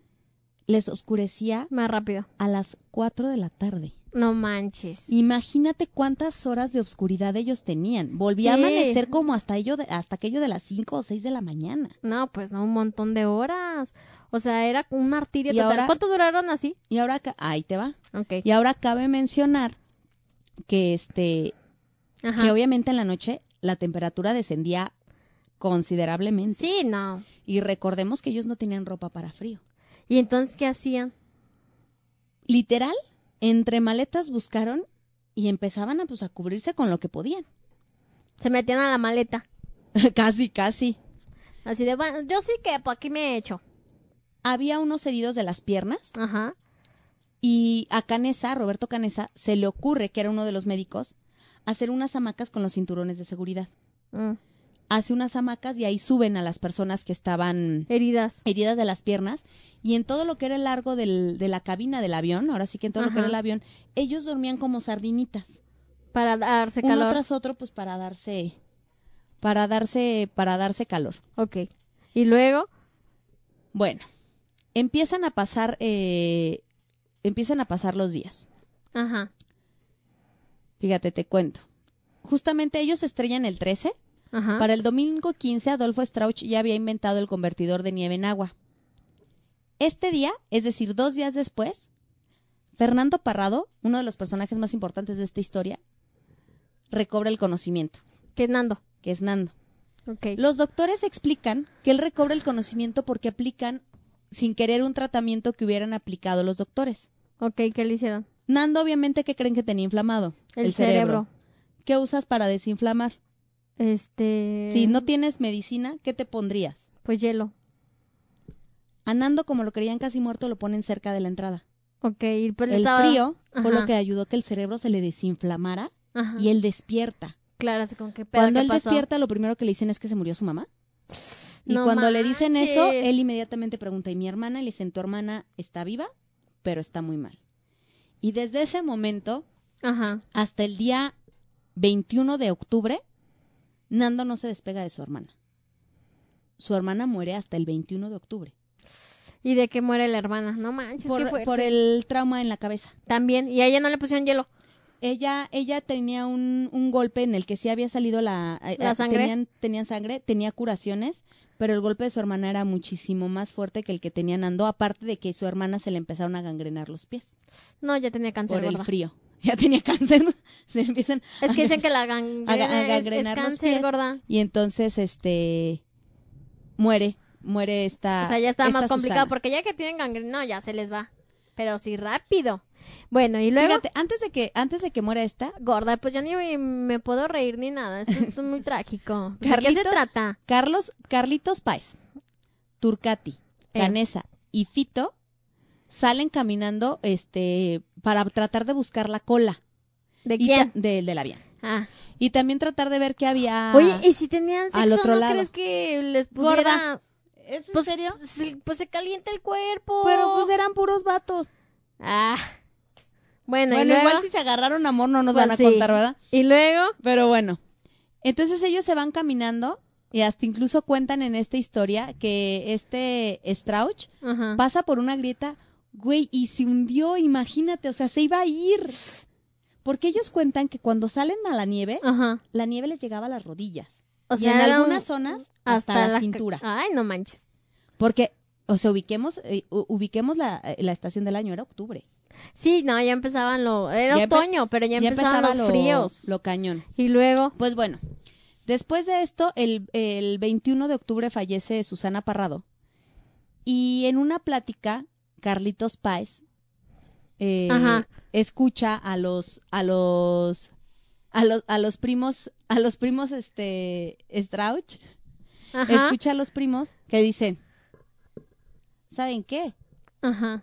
les oscurecía Más rápido. a las 4 de la tarde. No manches. Imagínate cuántas horas de oscuridad ellos tenían. Volvía Sí. a amanecer como hasta ello de- hasta aquello de las 5 o 6 de la mañana. No, pues no, un montón de horas. O sea, era un martirio Y total. ahora- ¿Cuánto duraron así? Y ahora ahí te va. Ok. Y ahora cabe mencionar que este Ajá. que obviamente en la noche la temperatura descendía considerablemente. Sí, no. Y recordemos que ellos no tenían ropa para frío. ¿Y entonces qué hacían? Literal, entre maletas buscaron y empezaban a pues a cubrirse con lo que podían. Se metían a la maleta. (laughs) casi, casi. Así de, bueno, yo sí que por aquí me he hecho. Había unos heridos de las piernas Ajá. y a Canesa, Roberto Canesa, se le ocurre, que era uno de los médicos, hacer unas hamacas con los cinturones de seguridad. Mm. Hace unas hamacas y ahí suben a las personas que estaban Heridas. heridas de las piernas y en todo lo que era el largo del- de la cabina del avión, ahora sí que en todo lo que era el avión, ellos dormían como sardinitas, Para darse uno calor. tras otro, pues para darse, para darse, para darse calor. Ok. Y luego, Bueno, empiezan a pasar, eh, empiezan a pasar los días. ajá. Fíjate, te cuento. Justamente ellos se estrellan el 13. Ajá. Para el domingo 15, Adolfo Strauch ya había inventado el convertidor de nieve en agua. Este día, es decir, dos días después, Fernando Parrado, uno de los personajes más importantes de esta historia, recobra el conocimiento, ¿Qué Nando? que es Nando. Los doctores explican que él recobra el conocimiento porque aplican sin querer un tratamiento que hubieran aplicado los doctores. Ok, ¿qué le hicieron? Nando, obviamente, ¿qué creen que tenía inflamado? El, cerebro. ¿Qué usas para desinflamar? Este. Si no tienes medicina, ¿qué te pondrías? Pues hielo. A Nando, como lo creían casi muerto, lo ponen cerca de la entrada. Ok, y pues el estaba... frío fue lo Ajá. que ayudó que el cerebro se le desinflamara Ajá. y él despierta. Claro, así como que pedo Cuando él pasó? despierta, lo primero que le dicen es que se murió su mamá. Y No cuando le dicen eso, él inmediatamente pregunta, ¿y mi hermana? Le dicen, tu hermana está viva, pero está muy mal. Y desde ese momento Ajá. hasta el día 21 de octubre, Nando no se despega de su hermana. Su hermana muere hasta el 21 de octubre. Y de que muere la hermana. No manches, qué fuerte. por el trauma en la cabeza. También. Y a ella no le pusieron hielo. Ella, ella tenía un, un golpe en el que sí había salido la, eh, ¿La sangre? Tenían, tenían sangre, tenía curaciones, pero el golpe de su hermana era muchísimo más fuerte que el que tenía Nando, aparte de que su hermana se le empezaron a gangrenar los pies No, ya tenía cáncer, por el frío. (laughs) Ya tenía cáncer, (laughs) se empiezan Es a que dicen que la (laughs) gangrena es- es, los pies. gorda. y entonces este muere, muere esta O sea, ya está más complicado Susana. porque ya que tienen gangrena, no, ya se les va. Pero sí, rápido. Bueno, y luego, Fíjate, antes de que antes de que muera esta, gorda, pues ya ni me puedo reír ni nada. Esto es muy (laughs) trágico. ¿De qué se trata? Carlos, Carlitos Páez, Turcati, Eh. Canesa y Fito salen caminando este para tratar de buscar la cola ¿De y quién? de- del avión. Ah. Y también tratar de ver qué había. Oye, ¿y si tenían sexo, al otro no lado. crees que les pudiera... Gorda. ¿Es en Pues, serio? se- pues se calienta el cuerpo. Pero pues eran puros vatos. Ah. Bueno, Bueno, y luego... igual si se agarraron amor no nos Pues van a sí. contar, ¿verdad? Y luego... Pero bueno. Entonces ellos se van caminando y hasta incluso cuentan en esta historia que este Strauch Ajá. pasa por una grieta, güey, y se hundió, imagínate, o sea, se iba a ir. Porque ellos cuentan que cuando salen a la nieve, Ajá. la nieve les llegaba a las rodillas. O y sea, en algunas zonas hasta, la, cintura. Ay, no manches. Porque, o sea, ubiquemos, eh, ubiquemos la, eh, la estación del año, era octubre. Sí, no, ya empezaban lo... Era Ya otoño, pero ya, empezaban los lo, fríos. lo cañón. Y luego... Pues bueno, después de esto, el, el 21 de octubre fallece Susana Parrado. Y en una plática, Carlitos Páez eh, escucha a los, a los, a los, a los primos, a los primos, este, Strauch, Ajá. escucha a los primos que dicen, ¿saben qué? Ajá.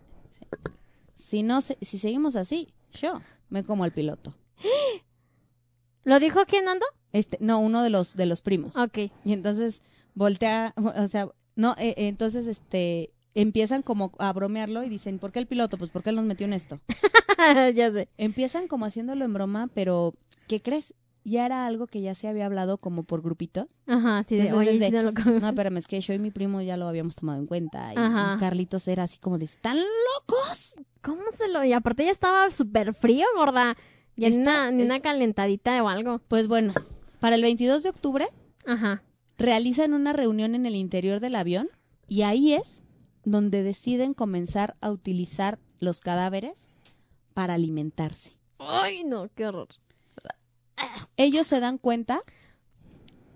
Si no, se- si seguimos así, yo me como al piloto. (gasps) ¿Lo dijo quién ando? Este, no, uno de los, de los primos. Ok. Y entonces voltea, o sea, no, eh, eh, entonces este empiezan como a bromearlo y dicen, ¿por qué el piloto? Pues porque él nos metió en esto. (laughs) ya sé. Empiezan como haciéndolo en broma, pero ¿qué crees? Ya era algo que ya se había hablado como por grupitos. Ajá, sí, de, oye, de- sí, no lo No, espérame, es que yo y mi primo ya lo habíamos tomado en cuenta. Y, Ajá. y Carlitos era así como de, ¿están locos? ¿Cómo se lo...? Y aparte ya estaba súper frío, gorda. Ya ni una, ni una calentadita o algo. Pues bueno, para el 22 de octubre Ajá. realizan una reunión en el interior del avión y ahí es donde deciden comenzar a utilizar los cadáveres para alimentarse. Ay, no, qué horror. Ellos se dan cuenta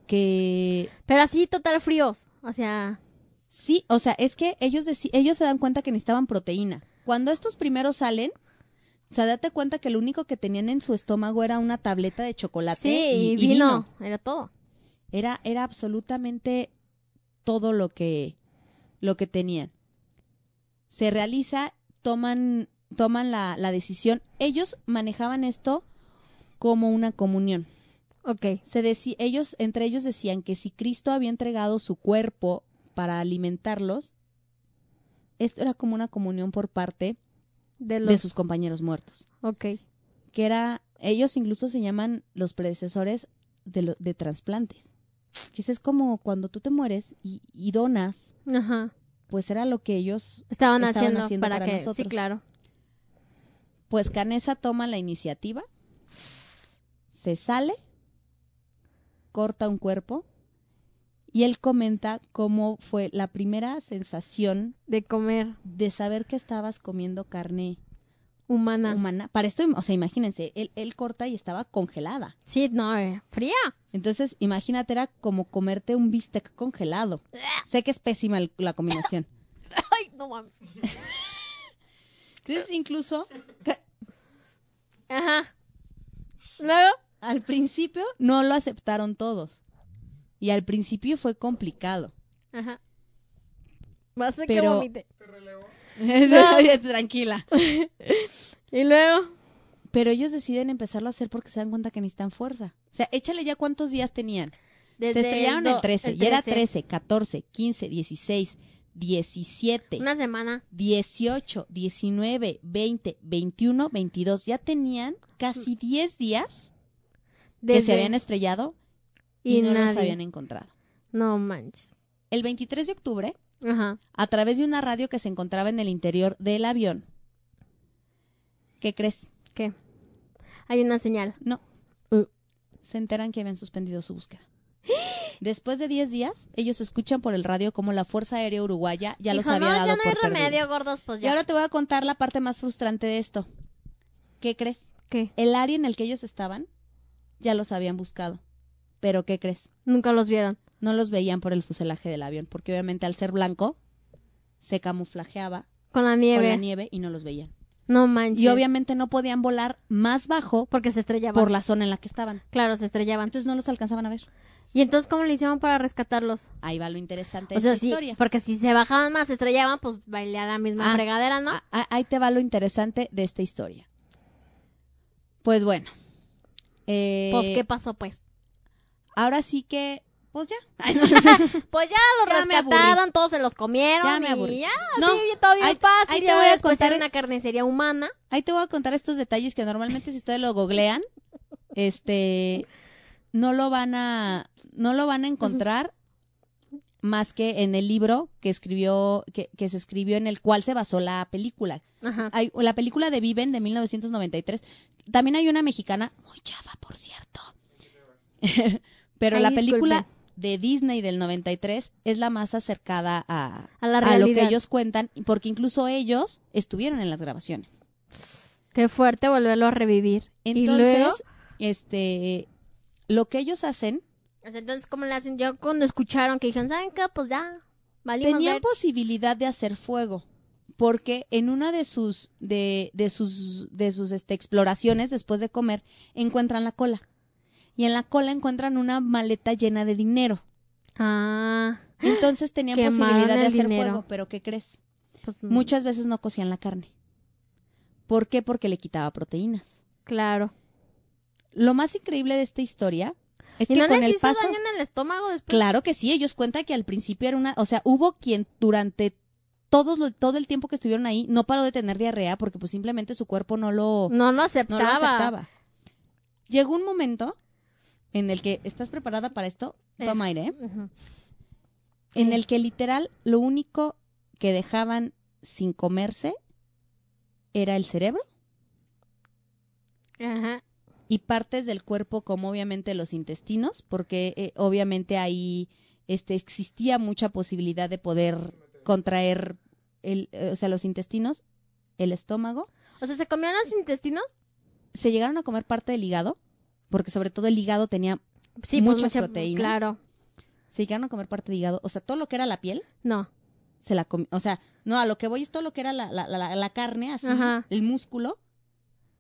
que Pero así total fríos. O sea, sí, o sea, es que ellos, ellos se dan cuenta que necesitaban proteína. Cuando estos primeros salen, O sea, date cuenta que lo único que tenían en su estómago era una tableta de chocolate Sí, y, y, y vino, era todo. Era, era absolutamente todo lo que, lo que tenían. Se realiza, toman, toman la, la decisión. Ellos manejaban esto como una comunión. Ok. Se deci- ellos, entre ellos decían que si Cristo había entregado su cuerpo para alimentarlos, esto era como una comunión por parte De los... de sus compañeros muertos. Ok. Que era, ellos incluso se llaman los predecesores de, lo- de trasplantes. Que es como cuando tú te mueres y, y donas, Ajá. pues era lo que ellos, Estaban, Estaban haciendo, haciendo para, para que... Sí, nosotros. claro. pues Canesa toma la iniciativa, se sale, corta un cuerpo y él comenta cómo fue la primera sensación De comer de saber que estabas comiendo carne humana. humana. Para esto, o sea, imagínense, él, él corta y estaba congelada. Sí, no, eh, fría. Entonces, imagínate, era como comerte un bistec congelado. Sé que es pésima el- la combinación. (laughs) Ay, no mames. (laughs) Entonces, incluso, Ajá. Luego. Al principio no lo aceptaron todos. Y al principio fue complicado. Ajá. Va a ser Pero- que vomite. (laughs) Tranquila. (laughs) Y luego. Pero ellos deciden empezarlo a hacer porque se dan cuenta que necesitan fuerza. O sea, échale ya cuántos días tenían. Desde se estrellaron do- el 13. Y era 13, 14, 15, 16, 17. Una semana. 18, 19, 20, 21, 22. Ya tenían casi 10 días que se habían estrellado y, Y no los nadie. habían encontrado. No manches. El 23 de octubre, Ajá. a través de una radio que se encontraba en el interior del avión, ¿qué crees? ¿Qué? Hay una señal. No. Uh. Se enteran que habían suspendido su búsqueda. Después de 10 días, ellos escuchan por el radio como la Fuerza Aérea Uruguaya ya los había no, dado ya no hay por perdido. remedio, gordos, pues Y ya. ahora te voy a contar la parte más frustrante de esto. ¿Qué crees? ¿Qué? El área en el que ellos estaban ya los habían buscado. Pero ¿qué crees? Nunca los vieron. No los veían por el fuselaje del avión, porque obviamente al ser blanco se camuflajeaba Con la con nieve. la nieve y no los veían. No manches. Y obviamente no podían volar más bajo Porque se estrellaban. por la zona en la que estaban. Claro, se estrellaban. Entonces no los alcanzaban a ver. ¿Y entonces cómo le hicieron para rescatarlos? Ahí va lo interesante O de sea, esta sí, historia. porque si se bajaban más, se estrellaban, pues bailar la misma Ah, fregadera, ¿no? Ah, ah, Ahí te va lo interesante de esta historia. Pues bueno. Eh, pues, ¿qué pasó, pues? Ahora sí que, pues ya. (laughs) Pues ya los Ya me rescataron, todos se los comieron Ya me y aburrí. ya, No, así, todo bien ahí- fácil. ahí te voy a contar- era una carnicería humana. Ahí te voy a contar estos detalles que normalmente si ustedes lo googlean, este, no lo van a, no lo van a encontrar más que en el libro que escribió, que, que se escribió en el cual se basó la película. Ajá. Hay la película de Viven de 1993. También hay una mexicana, muy chava, por cierto. (laughs) Pero Ay, la disculpe. película de Disney del 93 es la más acercada a, A la a lo que ellos cuentan, porque incluso ellos estuvieron en las grabaciones. Qué fuerte volverlo a revivir. y Entonces, luego, este, lo que ellos hacen, entonces, ¿cómo le hacen? Yo cuando escucharon que dijeron, ¿saben qué? Pues ya, tenían ver. posibilidad de hacer fuego, porque en una de sus, de, de sus, de sus este, exploraciones después de comer, encuentran la cola. Y en la cola encuentran una maleta llena de dinero. Ah, Entonces tenían posibilidad de hacer dinero. fuego, pero ¿qué crees? pues Muchas veces no cocían la carne. ¿Por qué? Porque le quitaba proteínas. Claro. Lo más increíble de esta historia es ¿Y que no con les el hizo paso daño en el estómago después? Claro que sí, ellos cuentan que al principio era una, o sea, hubo quien durante todos lo- todo el tiempo que estuvieron ahí no paró de tener diarrea porque pues simplemente su cuerpo no lo, No lo no aceptaba. lo aceptaba. Llegó un momento en el que, ¿estás preparada para esto? Toma aire, ¿eh? En el que literal lo único que dejaban sin comerse era el cerebro Ajá. y partes del cuerpo como obviamente los intestinos, porque eh, obviamente ahí este, existía mucha posibilidad de poder contraer el, eh, o sea, los intestinos, el estómago. O sea, ¿se comían los intestinos? Se llegaron a comer parte del hígado, porque sobre todo el hígado tenía, Sí, Muchas mucha- proteínas. Claro. se llegaron a comer parte del hígado, o sea, todo lo que era la piel, No. se la comi- o sea, no, a lo que voy es todo lo que era la, la, la, la carne, así, Ajá. el músculo,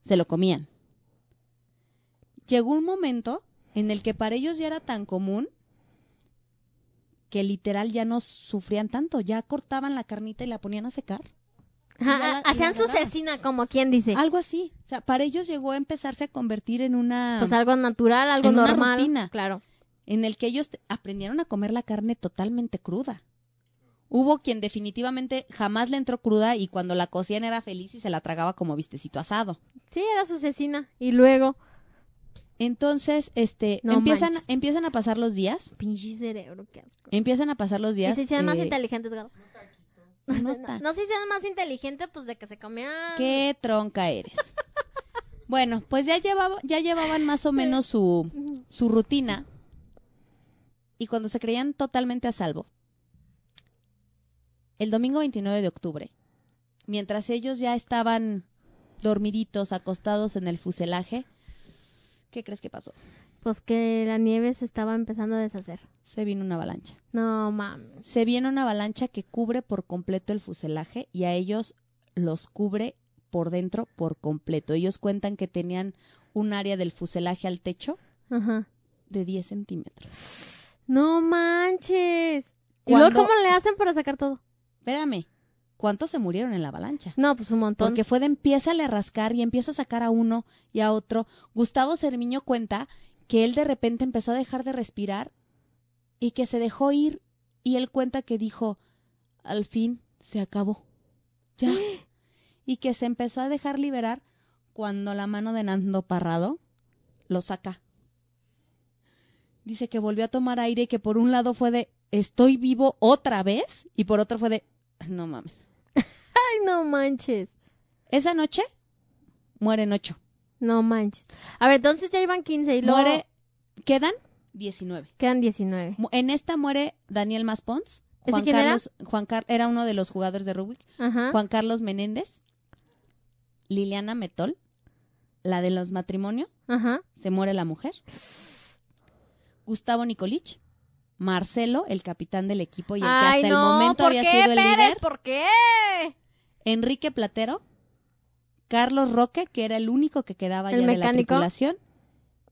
se lo comían. Llegó un momento en el que para ellos ya era tan común que literal ya no sufrían tanto, ya cortaban la carnita y la ponían a secar. Ajá, la- hacían su cecina, como quien dice. Algo así. O sea, para ellos llegó a empezarse a convertir en una... Pues algo natural, algo En una normal. rutina. Claro. en el que ellos aprendieron a comer la carne totalmente cruda. Hubo quien definitivamente jamás le entró cruda y cuando la cocían era feliz y se la tragaba como vistecito asado. Sí, era su cecina. Y luego, Entonces, este, No empiezan, manches. empiezan a pasar los días, pinche cerebro, qué asco. empiezan a pasar los Y días. se hicieron más eh, inteligentes, Garo. (laughs) no está. No se hicieron más inteligentes, pues de que se comían. Qué tronca eres. (laughs) bueno, pues ya llevaba, ya llevaban más o menos su, su rutina. Y cuando se creían totalmente a salvo, el domingo 29 de octubre, mientras ellos ya estaban dormiditos, acostados en el fuselaje, ¿qué crees que pasó? Pues que la nieve se estaba empezando a deshacer. Se vino una avalancha. No mames. Se viene una avalancha que cubre por completo el fuselaje y a ellos los cubre por dentro por completo. Ellos cuentan que tenían un área del fuselaje al techo Ajá. de 10 centímetros. No manches. ¿Y luego cómo le hacen para sacar todo? Espérame, ¿cuántos se murieron en la avalancha? No, pues un montón. Porque fue de empieza a rascar y empieza a sacar a uno y a otro. Gustavo Cermiño cuenta que él de repente empezó a dejar de respirar y que se dejó ir y él cuenta que dijo, al fin se acabó. Ya. (gasps) y que se empezó a dejar liberar cuando la mano de Nando Parrado lo saca. Dice que volvió a tomar aire y que por un lado fue de estoy vivo otra vez y por otro fue de no mames. No manches. Esa noche mueren ocho. No manches. A ver, entonces ya iban 15 y luego Muere, quedan 19. quedan 19. Mu- En esta muere Daniel Maspons. ¿Ese Juan quién era? Carlos, Juan Car- era uno de los jugadores de rugby. Ajá. Juan Carlos Menéndez, Liliana Metol, la de los matrimonios, Ajá. se muere la mujer. Gustavo Nicolich, Marcelo, el capitán del equipo y el que hasta no, el momento ¿por había qué, sido el Pérez? líder. ¿Por qué? Enrique Platero, Carlos Roque, que era el único que quedaba ¿El ya de la mecánico? tripulación,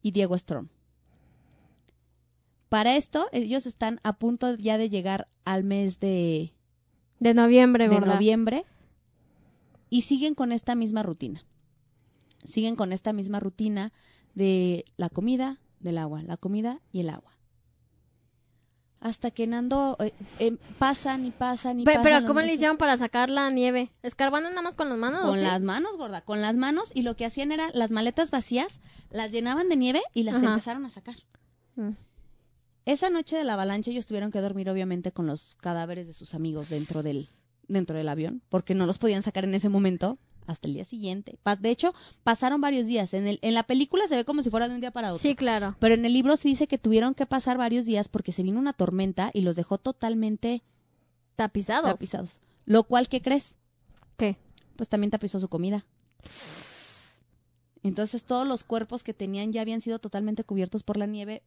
y Diego Strom. Para esto, ellos están a punto ya de llegar al mes de, De noviembre, de ¿verdad? noviembre y siguen con esta misma rutina. Siguen con esta misma rutina de la comida, del agua, la comida y el agua. Hasta que Nando eh, eh, pasan y pasan y Pe- pasan. pero ¿cómo le meses. hicieron para sacar la nieve? ¿Escarbando nada más con las manos? o Con sí? las manos, gorda, con las manos y lo que hacían era las maletas vacías, las llenaban de nieve y las Ajá. empezaron a sacar. Mm. Esa noche de la avalancha ellos tuvieron que dormir obviamente con los cadáveres de sus amigos dentro del dentro del avión porque no los podían sacar en ese momento hasta el día siguiente. De hecho, pasaron varios días. En, el, en la película se ve como si fuera de un día para otro. Sí, claro. Pero en el libro se dice que tuvieron que pasar varios días porque se vino una tormenta y los dejó totalmente Tapizados. tapizados. Lo cual, ¿qué crees? ¿Qué? Pues también tapizó su comida. Entonces todos los cuerpos que tenían ya habían sido totalmente cubiertos por la nieve.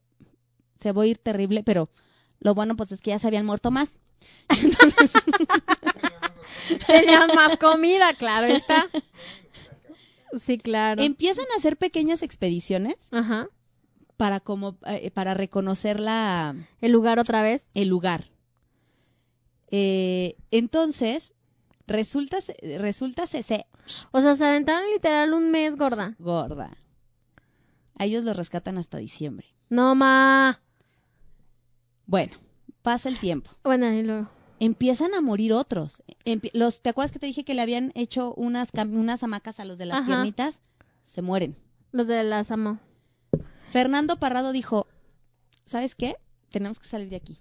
Se va a ir terrible, pero lo bueno pues es que ya se habían muerto más. (laughs) Tenían más comida, claro está. Sí, claro. Empiezan a hacer pequeñas expediciones Ajá. para como eh, para reconocer la El lugar otra vez. el lugar. Eh, entonces resulta resulta se O sea, se aventaron literal un mes, gorda. gorda. A ellos los rescatan hasta diciembre. No, ma. Bueno, pasa el tiempo. Bueno, y luego. Empiezan a morir otros. Los, ¿Te acuerdas que te dije que le habían hecho unas, unas hamacas a los de las Ajá. piernitas? Se mueren. Los de las amo. Fernando Parrado dijo, ¿sabes qué? Tenemos que salir de aquí.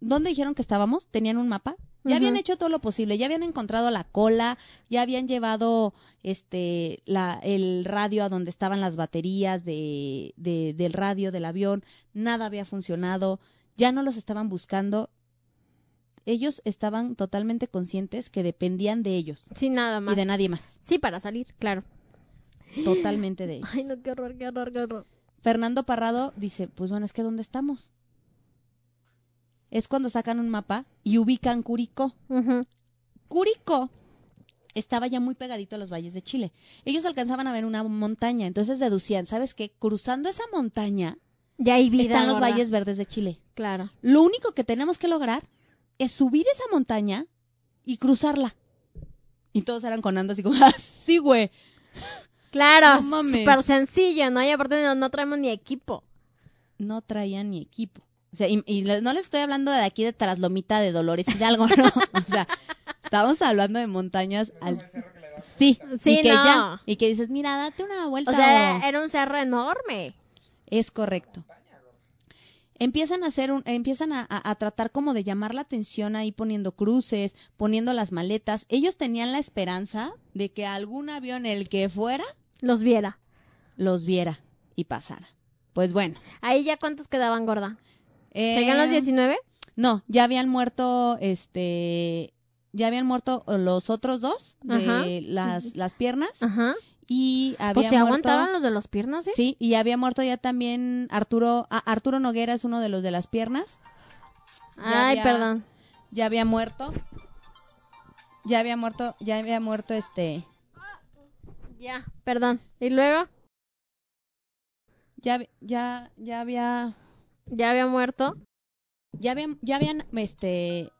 ¿Dónde dijeron que estábamos? Tenían un mapa. Ya habían hecho todo lo posible, ya habían encontrado la cola, ya habían llevado este la, el radio a donde estaban las baterías de, de- del radio del avión, nada había funcionado, ya no los estaban buscando. Ellos estaban totalmente conscientes que dependían de ellos Sí, nada más. y de nadie más, Sí, para salir, claro. totalmente de (gasps) ellos. Ay, no, qué horror, qué horror, qué horror. Fernando Parrado dice, pues bueno, es que ¿dónde estamos? Es cuando sacan un mapa y ubican Curicó. Curicó estaba ya muy pegadito a los valles de Chile. Ellos alcanzaban a ver una montaña, entonces deducían, ¿sabes qué? Cruzando esa montaña Ya hay vida. están los valles verdes de Chile. Claro. Lo único que tenemos que lograr es subir esa montaña y cruzarla. Y todos eran con andas así como, (laughs) "Ah, sí, güey. Claro, No súper sencillo, ¿no? Y aparte no, no traemos ni equipo. No traían ni equipo. O sea, y, no les estoy hablando de aquí de Traslomita de Dolores Hidalgo, (laughs) ¿no? O sea, estamos hablando de montañas al... Sí, Sí, y que no. ya, y que dices, mira, date una vuelta. O sea, era un cerro enorme. Es correcto. Empiezan a hacer un, empiezan a, a- a tratar como de llamar la atención ahí poniendo cruces, poniendo las maletas. Ellos tenían la esperanza de que algún avión, el que fuera, Los viera. los viera y pasara. Pues bueno. Ahí ya cuántos quedaban, gorda. eh, ¿Serían los 19? No, ya habían muerto, este, ya habían muerto los otros dos de Ajá. las, las piernas Ajá. Y había Pues se muerto. aguantaban los de los piernas, ¿eh? Sí, y había muerto ya también Arturo, ah, Arturo Noguera es uno de los de las piernas. Ya Ay, había- perdón. Ya había muerto. Ya había muerto, ya había muerto este, Ya, perdón. ¿Y luego? ya, ya, ya había, Ya había muerto. ya habían, ya habían, este,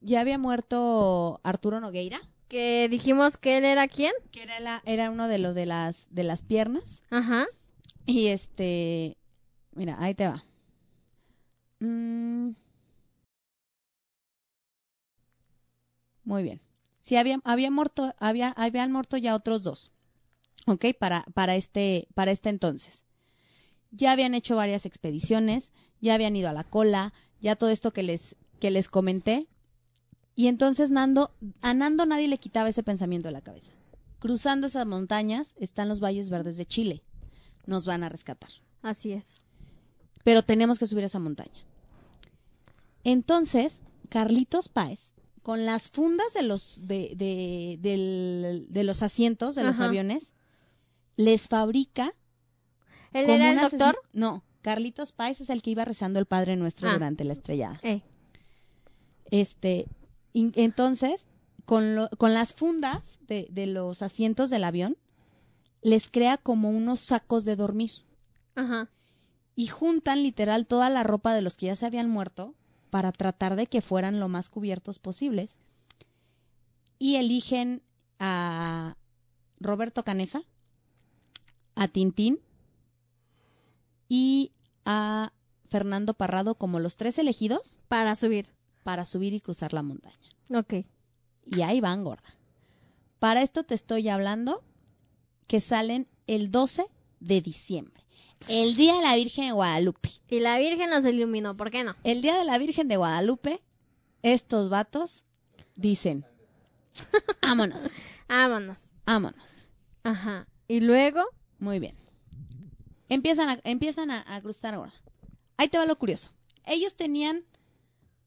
ya había muerto Arturo Nogueira, Que dijimos que él era quién. que era la, era uno de los de las, de las piernas. Ajá. Y este, mira, ahí te va. Mm. Muy bien. Sí, había, había muerto, había, habían muerto ya otros dos. ¿Ok? Para, para este, para este entonces. Ya habían hecho varias expediciones, ya habían ido a la cola, ya todo esto que les, que les comenté. Y entonces Nando, a Nando nadie le quitaba ese pensamiento de la cabeza. Cruzando esas montañas están los valles verdes de Chile. Nos van a rescatar. Así es. Pero tenemos que subir a esa montaña. Entonces, Carlitos Páez, con las fundas de los, de, de, de los asientos de los aviones, les fabrica. ¿Él era el doctor? No, Carlitos Páez es el que iba rezando el Padre Nuestro Ah. durante la estrellada. Eh. Este, entonces, con, lo- con las fundas de, de los asientos del avión, les crea como unos sacos de dormir. Ajá. y juntan literal toda la ropa de los que ya se habían muerto para tratar de que fueran lo más cubiertos posibles. Y eligen a Roberto Canesa, a Tintín y a Fernando Parrado como los tres elegidos Para subir. Para subir y cruzar la montaña. Ok. Y ahí van, gorda. Para esto te estoy hablando que salen el 12 de diciembre, el Día de la Virgen de Guadalupe. Y la Virgen los iluminó, ¿por qué no? El día de la Virgen de Guadalupe, estos vatos dicen, (laughs) vámonos, Vámonos. vámonos. Ajá. Y luego, Muy bien. Empiezan a, empiezan a, a cruzar ahora. Ahí te va lo curioso. Ellos tenían,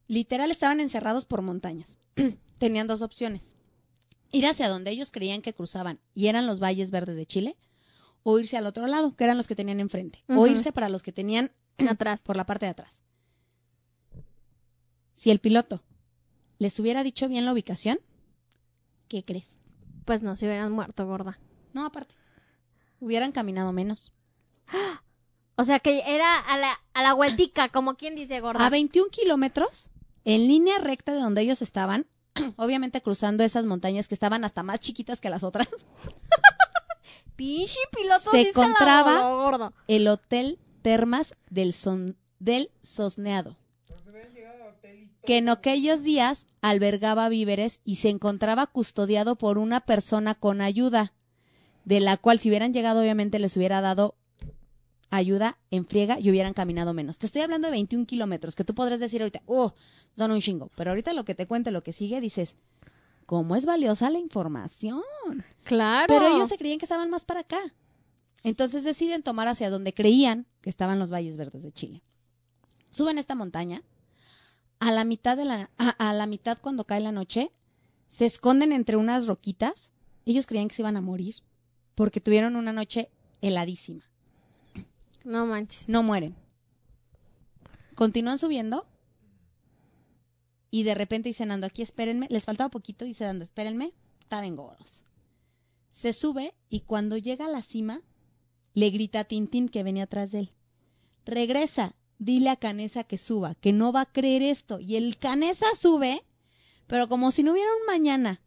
literal, estaban encerrados por montañas. (clears throat) tenían dos opciones. Ir hacia donde ellos creían que cruzaban y eran los valles verdes de Chile, o irse al otro lado, que eran los que tenían enfrente, o irse para los que tenían (clears throat) (clears throat) atrás. por la parte de atrás. Si el piloto les hubiera dicho bien la ubicación, ¿qué crees? Pues no se hubieran muerto, gorda. No, aparte. Hubieran caminado menos. (gasps) O sea que era a la, a la vueltica, como quien dice gorda. A 21 kilómetros, en línea recta de donde ellos estaban, (clears throat) obviamente cruzando esas montañas que estaban hasta más chiquitas que las otras, (laughs) Pinche piloto Se sí encontraba- el Hotel Termas del, Son- del Sosneado, que en aquellos días albergaba víveres y se encontraba custodiado por una persona con ayuda, de la cual si hubieran llegado obviamente les hubiera dado ayuda en friega y hubieran caminado menos. Te estoy hablando de 21 kilómetros, que tú podrás decir ahorita, oh, son un chingo, pero ahorita lo que te cuente, lo que sigue, dices, ¿cómo es valiosa la información? Claro. Pero ellos se creían que estaban más para acá. Entonces deciden tomar hacia donde creían que estaban los valles verdes de Chile. Suben esta montaña. A la mitad de la, a, a la mitad cuando cae la noche, se esconden entre unas roquitas. Ellos creían que se iban a morir porque tuvieron una noche heladísima. No manches. No mueren. Continúan subiendo y de repente dicen Ando, aquí espérenme. Les faltaba poquito, dice Ando, espérenme. está bien gordos. Se sube y cuando llega a la cima, le grita a Tintín que venía atrás de él. Regresa, dile a Canesa que suba, que no va a creer esto. Y el Canesa sube, pero como si no hubiera un mañana.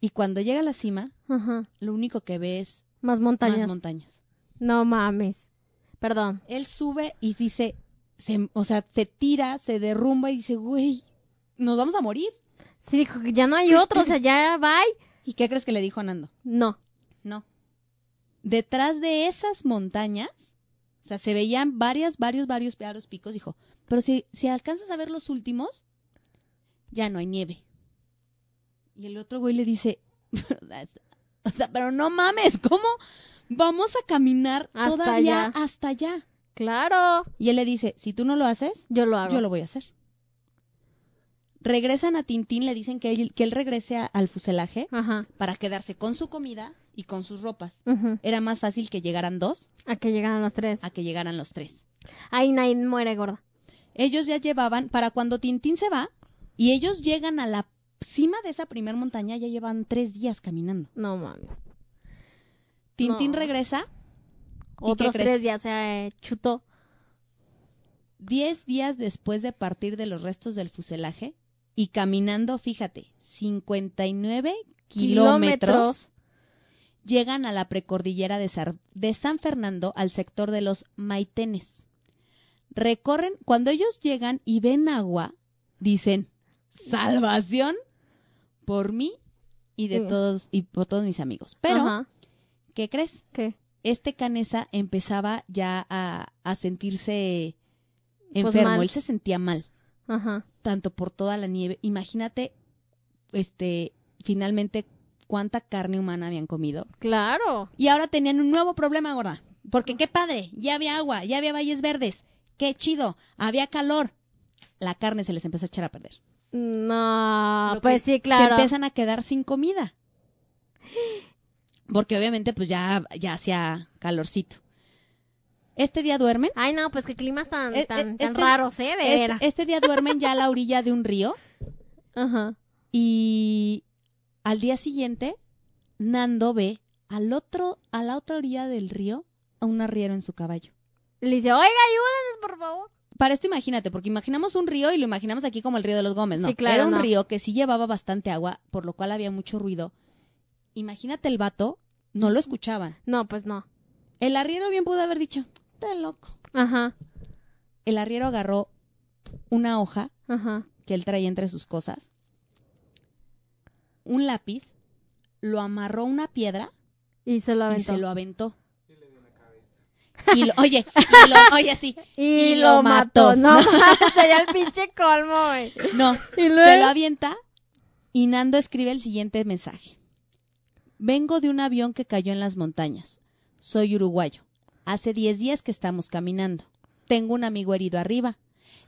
Y cuando llega a la cima, Ajá. lo único que ve es Más montañas. más montañas. no mames. Perdón. Él sube y dice, se- o sea, se tira, se derrumba y dice, güey, nos vamos a morir. Sí, dijo que ya no hay otro, o sea, ya bye. ¿Y qué crees que le dijo Nando? No. No. Detrás de esas montañas, o sea, se veían varias, varios, varios, varios picos, dijo, pero si, si alcanzas a ver los últimos, ya no hay nieve. Y el otro güey le dice, (laughs) o sea, pero no mames, ¿cómo vamos a caminar Hasta todavía allá. hasta allá? Claro. Y él le dice, si tú no lo haces, Yo lo hago. yo lo voy a hacer. Regresan a Tintín, le dicen que él, que él regrese a- al fuselaje Ajá. para quedarse con su comida y con sus ropas. Era más fácil que llegaran dos A que llegaran los tres. a que llegaran los tres. Ahí nadie muere, gorda. Ellos ya llevaban, para cuando Tintín se va, y ellos llegan a la cima de esa primer montaña, ya llevan tres días caminando. No mames. Tintín No. regresa ¿Y Otros crees? tres ya se chutó. diez días después de partir de los restos del fuselaje y caminando, fíjate, 59 kilómetros, Kilómetros. llegan a la precordillera de, Sar- de San Fernando al sector de los Maitenes. Recorren, cuando ellos llegan y ven agua, dicen, salvación por mí y de Mm. todos y por todos mis amigos. Pero, Ajá. ¿qué crees? ¿Qué? Este canesa empezaba ya a, a sentirse Pues enfermo, él se sentía mal, Ajá. tanto por toda la nieve. Imagínate, este, finalmente cuánta carne humana habían comido. Claro. Y ahora tenían un nuevo problema, gorda. Porque qué padre, ya había agua, ya había valles verdes, qué chido, había calor. La carne se les empezó a echar a perder. No, pues sí, claro. Se empiezan a quedar sin comida. Porque obviamente pues ya, ya hacía calorcito. Este día duermen. Ay, no, pues qué climas tan, Eh, tan, eh, tan este- raros, ¿eh? De Este, este día duermen ya a la orilla de un río. Ajá. Y al día siguiente, Nando ve al otro, a la otra orilla del río a un arriero en su caballo. Le dice, oiga, ayúdenos, por favor. Para esto imagínate, porque imaginamos un río y lo imaginamos aquí como el río de los Gómez, ¿no? Sí, claro, Era un no. río que sí llevaba bastante agua, por lo cual había mucho ruido. Imagínate el vato, no lo escuchaban. No, pues no. El arriero bien pudo haber dicho, está loco. Ajá. El arriero agarró una hoja Ajá. que él traía entre sus cosas, un lápiz, lo amarró a una piedra Y se lo y aventó. se lo aventó. Y lo, oye, (laughs) y lo, oye, sí. Y, y lo lo mató. mató. (laughs) No, (laughs) sería el pinche colmo, güey. No, Y se lo avienta y Nando escribe el siguiente mensaje. Vengo de un avión que cayó en las montañas. Soy uruguayo. Hace 10 días que estamos caminando. Tengo un amigo herido arriba.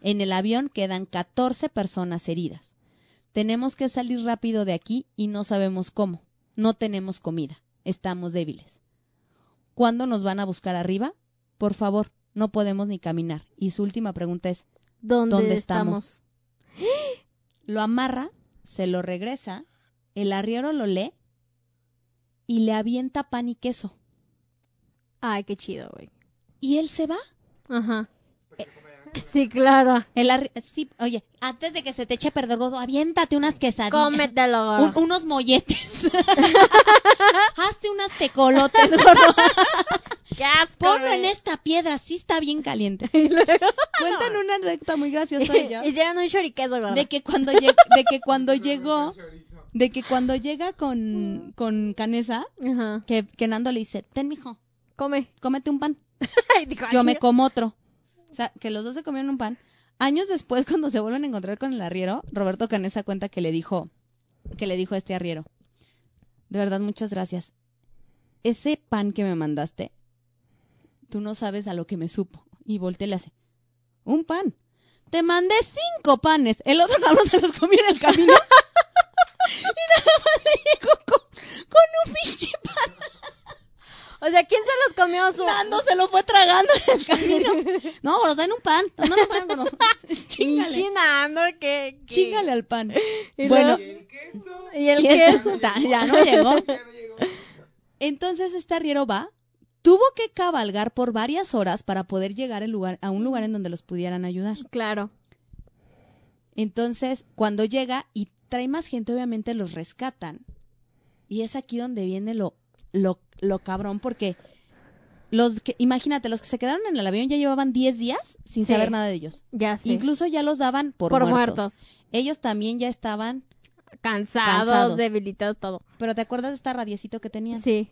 En el avión quedan 14 personas heridas. Tenemos que salir rápido de aquí y no sabemos cómo. No tenemos comida. Estamos débiles. ¿Cuándo nos van a buscar arriba? Por favor, no podemos ni caminar. Y su última pregunta es, ¿Dónde, ¿Dónde estamos? lo amarra, se lo regresa, el arriero lo lee y le avienta pan y queso. Ay, qué chido, güey. Y él se va. Ajá. (laughs) Sí, claro. El sí, oye, antes de que se te eche a perder gordo, aviéntate unas quesadillas. Cómetelo, Un- unos molletes. (laughs) Hazte unas tecolotes, gordo. Qué asco, Ponlo en esta piedra, sí está bien caliente. (laughs) Y luego- Cuentan una anécdota muy graciosa ella. Hicieron un shuriqueso, gordo. de que cuando lleg- de que cuando llegó, de que cuando llega con, con Canesa, Ajá. que, que Nando le dice, ten mijo, Come. cómete un pan. Ay, dijo, ah, Yo me como otro. O sea, que los dos se comieron un pan. Años después, (laughs) cuando se vuelven a encontrar con el arriero, Roberto Canesa cuenta que le dijo, que le dijo a este arriero, de verdad, muchas gracias. Ese pan que me mandaste, tú no sabes a lo que me supo. Y voltea y le hace, un pan. Te mandé cinco panes. El otro cabrón se los comió en el camino. (laughs) y nada más le llegó con un pinche pan. O sea, ¿quién se los comió su Nando se lo fue tragando en el camino. (laughs) No, gordo, den un pan. No, no, pan, gordo. (laughs) Chíngale. Chinando que, que- Chíngale al pan. Y Bueno, y el ¿quién queso. está? (laughs) Ya no llegó. Entonces este arriero va, tuvo que cabalgar por varias horas para poder llegar al lugar, a un lugar en donde los pudieran ayudar. Claro. Entonces, cuando llega y trae más gente, obviamente los rescatan. Y es aquí donde viene lo, lo, lo cabrón, porque los que, imagínate, los que se quedaron en el avión ya llevaban 10 días sin Sí. saber nada de ellos. Ya sé. Incluso ya los daban por, por muertos. muertos. Ellos también ya estaban, Cansados, Cansados. debilitados, todo. pero ¿te acuerdas de esta radiecito que tenían? Sí.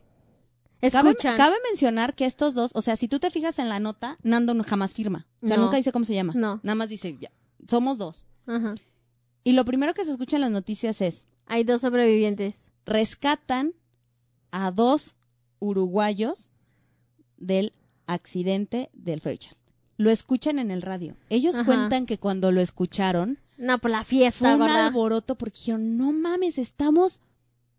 Cabe, Escuchan. cabe mencionar que estos dos, o sea, si tú te fijas en la nota, Nando jamás firma. O sea, No. nunca dice cómo se llama. No. Nada más dice, ya, somos dos. Ajá. Y lo primero que se escucha en las noticias es, Hay dos sobrevivientes. rescatan a dos uruguayos del accidente del Fairchild. Lo escuchan en el radio. Ellos Ajá. cuentan que cuando lo escucharon No, por la fue fiesta, un ¿verdad? alboroto porque dijeron, no mames, estamos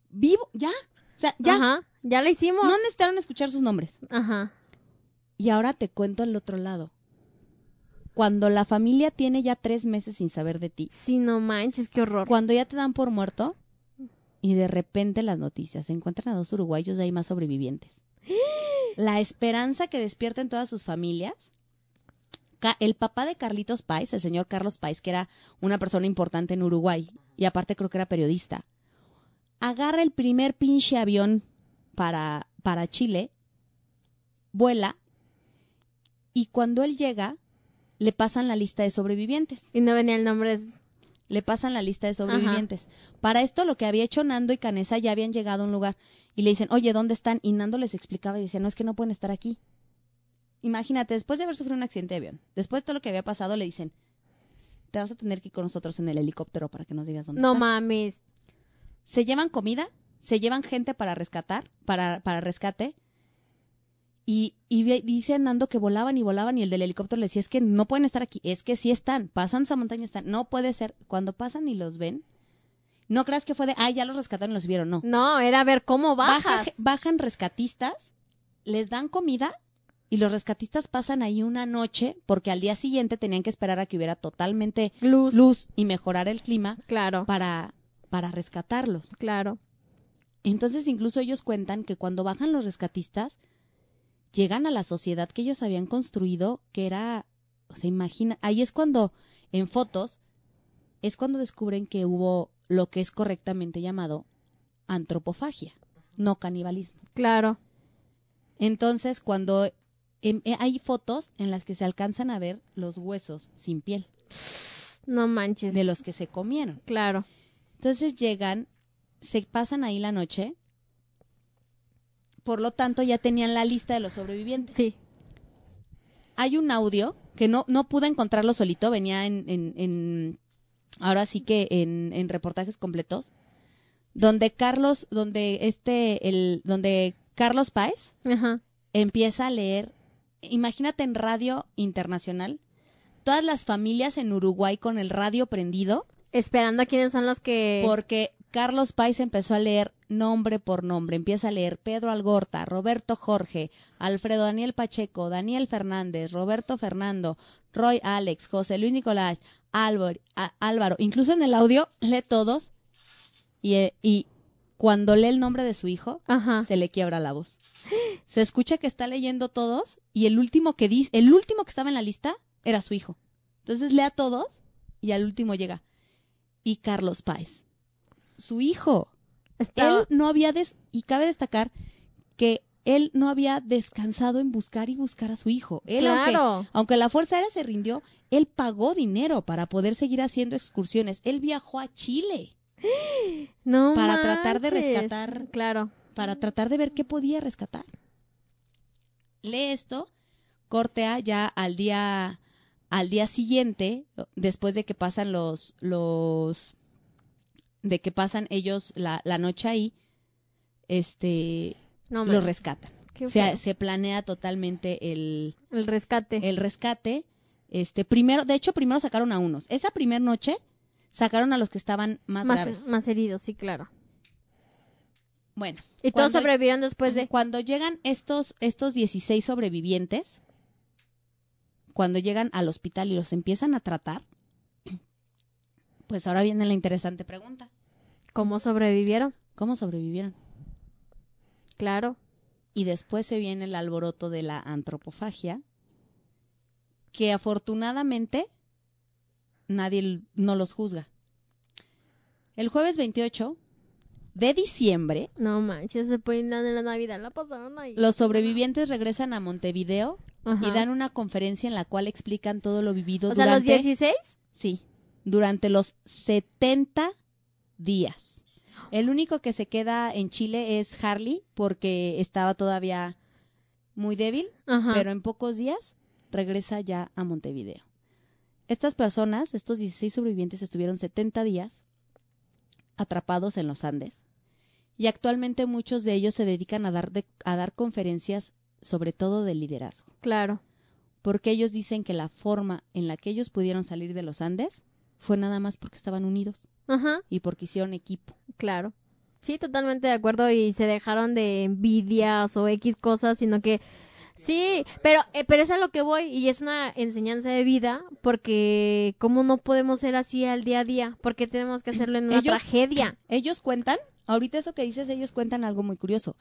vivos, ya. O sea, ya. Ajá. Ya la hicimos. No necesitaron escuchar sus nombres. Ajá. Y ahora te cuento el otro lado. Cuando la familia tiene ya tres meses sin saber de ti, Sí, no manches, qué horror. cuando ya te dan por muerto y de repente las noticias se encuentran a dos uruguayos y hay más sobrevivientes. La esperanza que despierta en todas sus familias. El papá de Carlitos Páez, el señor Carlos Páez, que era una persona importante en Uruguay y aparte creo que era periodista, agarra el primer pinche avión para, para Chile, vuela y cuando él llega le pasan la lista de sobrevivientes Y no venía el nombre. Le pasan la lista de sobrevivientes. Para esto, lo que había hecho Nando y Canesa ya habían llegado a un lugar y le dicen, oye, ¿dónde están? Y Nando les explicaba y decía, no, es que no pueden estar aquí. Imagínate, después de haber sufrido un accidente de avión, después de todo lo que había pasado, le dicen, te vas a tener que ir con nosotros en el helicóptero para que nos digas dónde No están". mames. Se llevan comida, se llevan gente para rescatar, para, para rescate. Y, y dice Nando que volaban y volaban y el del helicóptero le decía, es que no pueden estar aquí, es que sí están, pasan esa montaña, están, no puede ser. Cuando pasan y los ven, no creas que fue de, ah, ya los rescataron y los vieron, no. No, era ver cómo Baja- bajas. bajan rescatistas, les dan comida y los rescatistas pasan ahí una noche porque al día siguiente tenían que esperar a que hubiera totalmente Luz. luz y mejorar el clima Claro, para, para rescatarlos. claro. Entonces incluso ellos cuentan que cuando bajan los rescatistas, llegan a la sociedad que ellos habían construido, que era, o sea, imagina, ahí es cuando, en fotos, es cuando descubren que hubo lo que es correctamente llamado antropofagia, no canibalismo. Claro. Entonces, cuando em, eh, hay fotos en las que se alcanzan a ver los huesos sin piel No manches. de los que se comieron. Claro. Entonces llegan, se pasan ahí la noche. Por lo tanto, ya tenían la lista de los sobrevivientes. Sí. Hay un audio que no, no pude encontrarlo solito, venía en, en, en- ahora sí que en, en reportajes completos, donde Carlos, donde este, el, donde Carlos Páez Ajá. empieza a leer, imagínate en radio internacional, todas las familias en Uruguay con el radio prendido, Esperando a quiénes son los que. porque Carlos Páez empezó a leer nombre por nombre. Empieza a leer Pedro Algorta, Roberto Jorge, Alfredo Daniel Pacheco, Daniel Fernández, Roberto Fernando, Roy Alex, José Luis Nicolás, Álvaro, Álvaro. Incluso en el audio lee todos y, eh, y cuando lee el nombre de su hijo, Ajá. se le quiebra la voz. Se escucha que está leyendo todos y el último que dice, el último que estaba en la lista era su hijo. Entonces lee a todos y al último llega. Y Carlos Páez, su hijo. Estaba- Él no había des y cabe destacar que él no había descansado en buscar y buscar a su hijo. Él, aunque, Claro. aunque la Fuerza Aérea se rindió, él pagó dinero para poder seguir haciendo excursiones. Él viajó a Chile (gasps) No para tratar de rescatar Claro. para tratar de ver qué podía rescatar. Lee esto, corte A ya al día al día siguiente, después de que pasan los los de que pasan ellos la, la noche ahí, este No los manches. rescatan. Se, planea totalmente el, El rescate. el rescate. Este, primero, de hecho, primero sacaron a unos. Esa primera noche sacaron a los que estaban más, más, graves. más heridos, sí, claro. Bueno. Y todos sobrevivieron después de... Cuando llegan estos, estos 16 sobrevivientes, cuando llegan al hospital y los empiezan a tratar, pues ahora viene la interesante pregunta. ¿Cómo sobrevivieron? ¿Cómo sobrevivieron? Claro. Y después se viene el alboroto de la antropofagia, que afortunadamente nadie no los juzga. El jueves 28 de diciembre, No manches, se pueden en la Navidad, la pasaron ahí. los sobrevivientes regresan a Montevideo Ajá. y dan una conferencia en la cual explican todo lo vivido O sea, los durante 16. sí, durante los 70 días. El único que se queda en Chile es Harley porque estaba todavía muy débil, Ajá. pero en pocos días regresa ya a Montevideo. Estas personas, estos 16 sobrevivientes, estuvieron 70 días atrapados en los Andes y actualmente muchos de ellos se dedican a dar, de- a dar conferencias sobre todo de liderazgo Claro. porque ellos dicen que la forma en la que ellos pudieron salir de los Andes fue nada más porque estaban unidos Ajá. y porque hicieron equipo. Claro. Sí, totalmente de acuerdo y se dejaron de envidias o X cosas, sino que sí, pero eh, pero es a lo que voy y es una enseñanza de vida porque cómo no podemos ser así al día a día, porque tenemos que hacerlo en una Ellos- tragedia. (clears throat) Ellos cuentan, ahorita eso que dices, ellos cuentan algo muy curioso.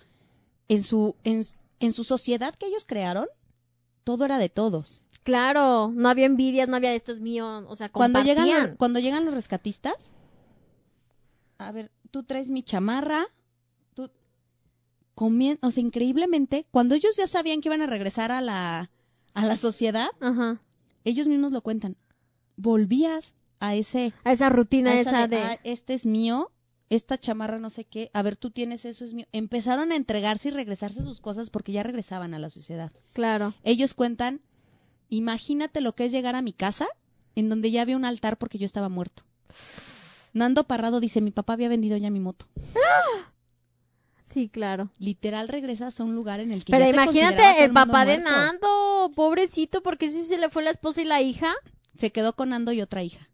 En su en, en su sociedad que ellos crearon, todo era de todos. Claro, no había envidias, no había esto es mío, o sea, Cuando llegan compartían. cuando llegan los rescatistas, a ver, tú traes mi chamarra, tú comien, o sea, increíblemente, cuando ellos ya sabían que iban a regresar a la a la sociedad, Ajá. ellos mismos lo cuentan. Volvías a ese A esa rutina a esa, de, "Ah, este es mío, esta chamarra no sé qué, a ver, tú tienes eso es mío. Empezaron a entregarse y regresarse sus cosas porque ya regresaban a la sociedad. claro. Ellos cuentan, imagínate lo que es llegar a mi casa en donde ya había un altar porque yo estaba muerto. Nando Parrado dice, mi papá había vendido ya mi moto. (gasps) Sí, claro. Literal regresas a un lugar en el que Pero ya te imagínate todo el mundo papá de. Nando, pobrecito, porque sí se le fue la esposa y la hija. Se quedó con Nando y otra hija.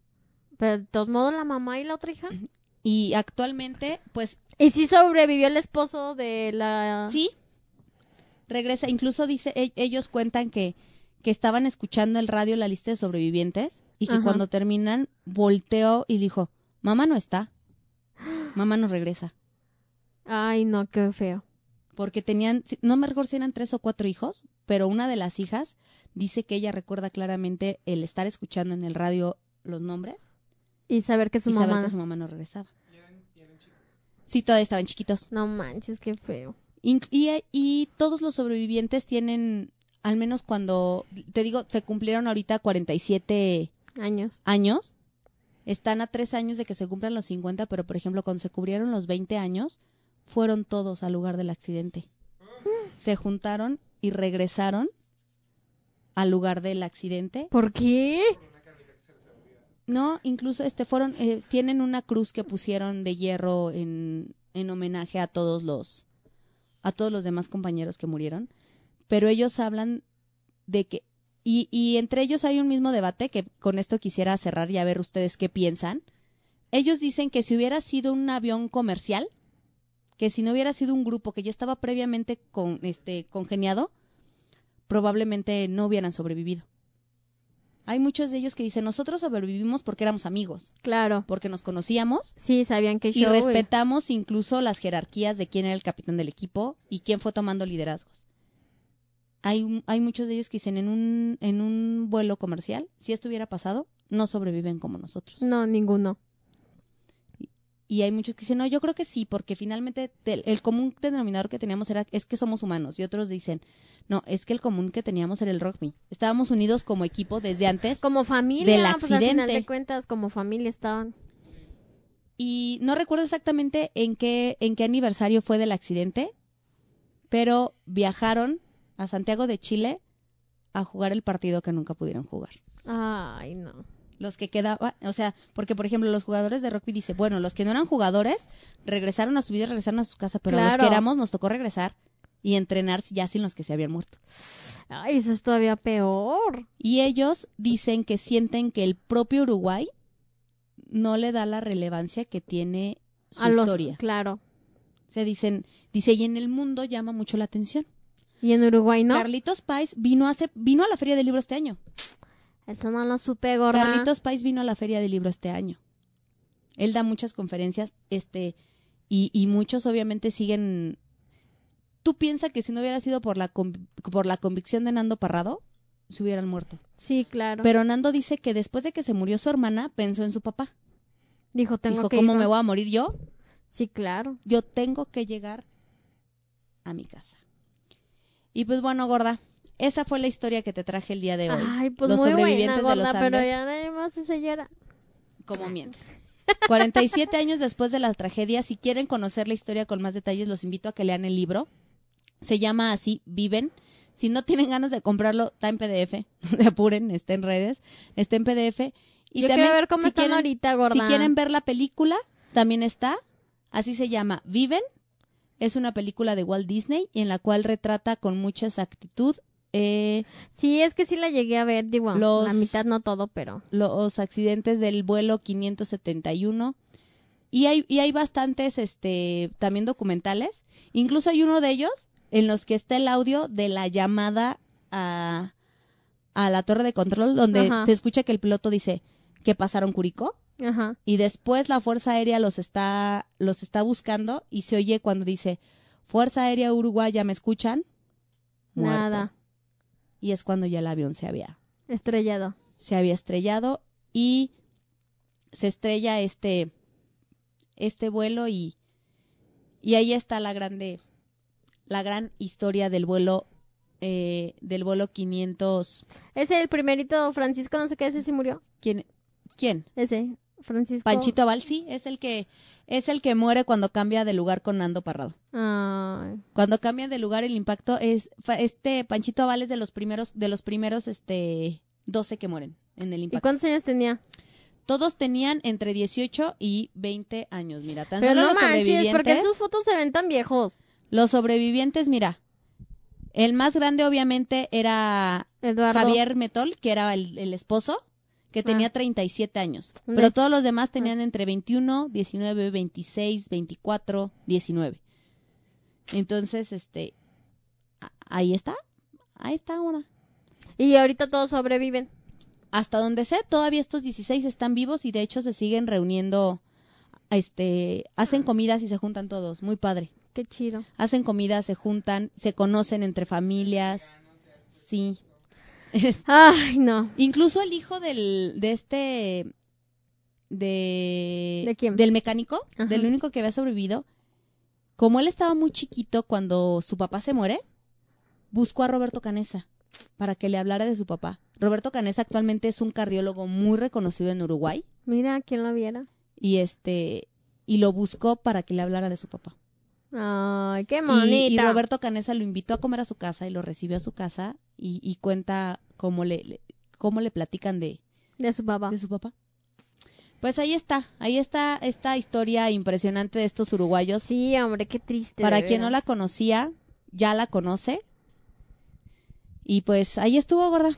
Pero de todos modos la mamá y la otra hija. Y actualmente, pues Y sí sobrevivió el esposo de la... Sí. Regresa, incluso dice, e- ellos cuentan que, que estaban escuchando el radio la lista de sobrevivientes y que Ajá. cuando terminan volteó y dijo, mamá no está, mamá no regresa. Ay, no, qué feo. Porque tenían, no me recuerdo si eran tres o cuatro hijos, pero una de las hijas dice que ella recuerda claramente el estar escuchando en el radio los nombres Y saber que su y saber mamá... que su mamá no regresaba. Sí, todavía estaban chiquitos. No manches, qué feo. Y, y todos los sobrevivientes tienen, al menos cuando, te digo, se cumplieron ahorita 47 Años. años, están a tres años de que se cumplan los 50, pero por ejemplo, cuando se cubrieron los 20 años, fueron todos al lugar del accidente. (gasps) Se juntaron y regresaron al lugar del accidente. ¿Por qué? No, incluso este fueron, eh, tienen una cruz que pusieron de hierro en, en homenaje a todos los, a todos los demás compañeros que murieron. Pero ellos hablan de que, y, y entre ellos hay un mismo debate que con esto quisiera cerrar y a ver ustedes qué piensan. Ellos dicen que si hubiera sido un avión comercial, que si no hubiera sido un grupo que ya estaba previamente con, este, congeniado, probablemente no hubieran sobrevivido. Hay muchos de ellos que dicen, nosotros sobrevivimos porque éramos amigos, Claro. porque nos conocíamos Sí, sabían que y show. respetamos incluso las jerarquías de quién era el capitán del equipo y quién fue tomando liderazgos. Hay, un- hay muchos de ellos que dicen, en un, en un vuelo comercial, si esto hubiera pasado, no sobreviven como nosotros. No, ninguno. Y hay muchos que dicen, no, yo creo que sí, porque finalmente el, el común denominador que teníamos era, es que somos humanos. Y otros dicen, no, es que el común que teníamos era el rugby. Estábamos unidos como equipo desde antes. Como familia, Del pues al final accidente. de cuentas, como familia estaban. Y no recuerdo exactamente en qué, en qué aniversario fue del accidente, pero viajaron a Santiago de Chile a jugar el partido que nunca pudieron jugar. Ay, no. Los que quedaban, o sea, porque por ejemplo los jugadores de rugby dicen, bueno, los que no eran jugadores regresaron a su vida, regresaron a su casa, pero los que éramos nos tocó regresar y entrenar ya sin los que se habían muerto. Ay, eso es todavía peor. Y ellos dicen que sienten que el propio Uruguay no le da la relevancia que tiene su a los, historia. Claro. Se dicen, dice, y en el mundo llama mucho la atención. Y en Uruguay no. Carlitos Pais vino hace, vino a la Feria del Libro este año. Eso no lo supe, gorda. Carlitos Pais vino a la Feria del Libro este año. Él da muchas conferencias, este, y, y muchos obviamente siguen. ¿Tú piensas que si no hubiera sido por la, por la convicción de Nando Parrado, se hubieran muerto? Sí, claro. Pero Nando dice que después de que se murió su hermana, pensó en su papá. Dijo, tengo Dijo, que ¿cómo ir, me voy a morir yo? Sí, claro. Yo tengo que llegar a mi casa. Y pues bueno, gorda, esa fue la historia que te traje el día de hoy. Ay, pues los muy buena, sobrevivientes de los gorda, pero ya nadie más se sellera. ¿Cómo mientes? 47 años después de la tragedia, si quieren conocer la historia con más detalles, los invito a que lean el libro. Se llama así, Viven. Si no tienen ganas de comprarlo, está en PDF. Se (laughs) apuren, está en redes, está en PDF. Y Yo también, quiero ver cómo si están quieren- ahorita, gorda. Si quieren ver la película, también está. Así se llama, Viven. Es una película de Walt Disney y en la cual retrata con mucha exactitud eh, Sí, es que sí la llegué a ver, digo, Los- la mitad no todo, pero... los accidentes del vuelo 571 y hay y hay bastantes este también documentales. Incluso hay uno de ellos en los que está el audio de la llamada a a la torre de control donde Ajá. se escucha que el piloto dice que pasaron Curicó Ajá. y después la fuerza aérea los está los está buscando y se oye cuando dice Fuerza Aérea Uruguay ya me escuchan Muerto. Nada. y es cuando ya el avión se había Estrellado. se había estrellado y se estrella este este vuelo y y ahí está la grande la gran historia del vuelo eh, del vuelo 500 Ese, el primerito Francisco, no sé qué, ese sí murió. quién quién Ese, Francisco. Panchito Aval sí es el que es el que muere cuando cambia de lugar con Nando Parrado Ay. cuando cambian de lugar el impacto es este Panchito Aval es de los primeros de los primeros este 12 que mueren en el ¿Y impacto cuántos años tenía? Todos tenían entre 18 y 20 años, mira. Tan Pero solo no los manches, sobrevivientes. porque sus fotos se ven tan viejos. Los sobrevivientes, mira. El más grande, obviamente, era Eduardo. Javier Metol, que era el, el esposo, que tenía Ah. 37 años. Pero todos los demás tenían entre 21, 19, 26, 24, 19. Entonces, este. Ahí está. Ahí está ahora. Y ahorita todos sobreviven. hasta donde sé, todavía estos 16 están vivos y de hecho se siguen reuniendo, este, hacen comidas y se juntan todos, muy padre. Qué chido. Hacen comidas, se juntan, se conocen entre familias, sí. (laughs) Ay, no. Incluso el hijo del, de este, de, ¿De quién? del mecánico, Ajá. del único que había sobrevivido, como él estaba muy chiquito cuando su papá se muere, buscó a Roberto Canesa para que le hablara de su papá. Roberto Canesa actualmente es un cardiólogo muy reconocido en Uruguay Mira, quién lo viera. y este y lo buscó para que le hablara de su papá. Ay, qué bonita. y Roberto Canesa lo invitó a comer a su casa y lo recibió a su casa y, y cuenta cómo le, le- cómo le platican de, De su papá. de su papá. Pues ahí está, ahí está esta historia impresionante de estos uruguayos. Sí, hombre, qué triste. Para quien no la conocía, ya la conoce. Y pues ahí estuvo, gorda.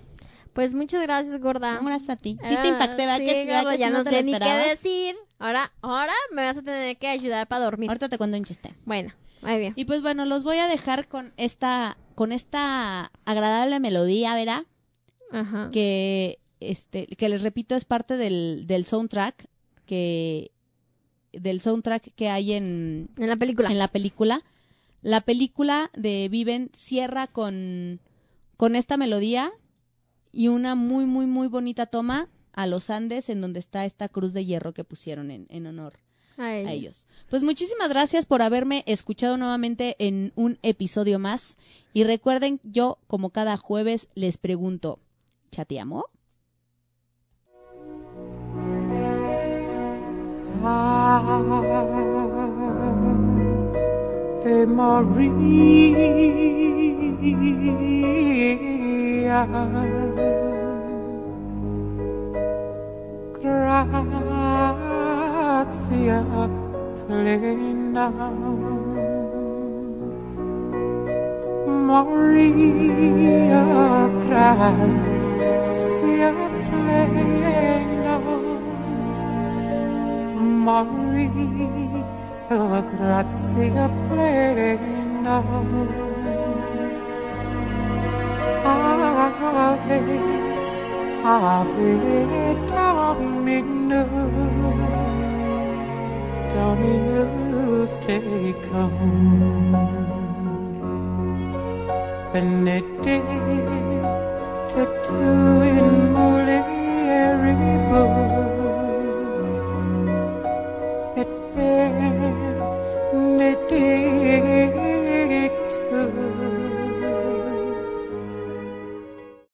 Pues muchas gracias, gorda. Gracias a ti. Sí Ah, te impacté, ¿verdad? sí, que, ¿verdad gorda, que ya no sé ni qué decir. Ahora, ahora me vas a tener que ayudar para dormir. Ahorita te cuento un chiste. Bueno, muy bien. Y pues bueno, los voy a dejar con esta, con esta agradable melodía, ¿verdad? Ajá. Que, este, que les repito, es parte del, del soundtrack que, del soundtrack que hay en, En la película. en la película. La película de Viven cierra con, con esta melodía y una muy, muy, muy bonita toma a los Andes en donde está esta cruz de hierro que pusieron en, en honor Ay. a ellos. Pues muchísimas gracias por haberme escuchado nuevamente en un episodio más. Y recuerden, yo como cada jueves les pregunto, ¿chateamos? Ave Maria. Gratia plena. Maria gratia plena. Maria grazie plena. Ave, Ave Dominus, Dominus tecum, benedicta tu in mulieribus, et benedicta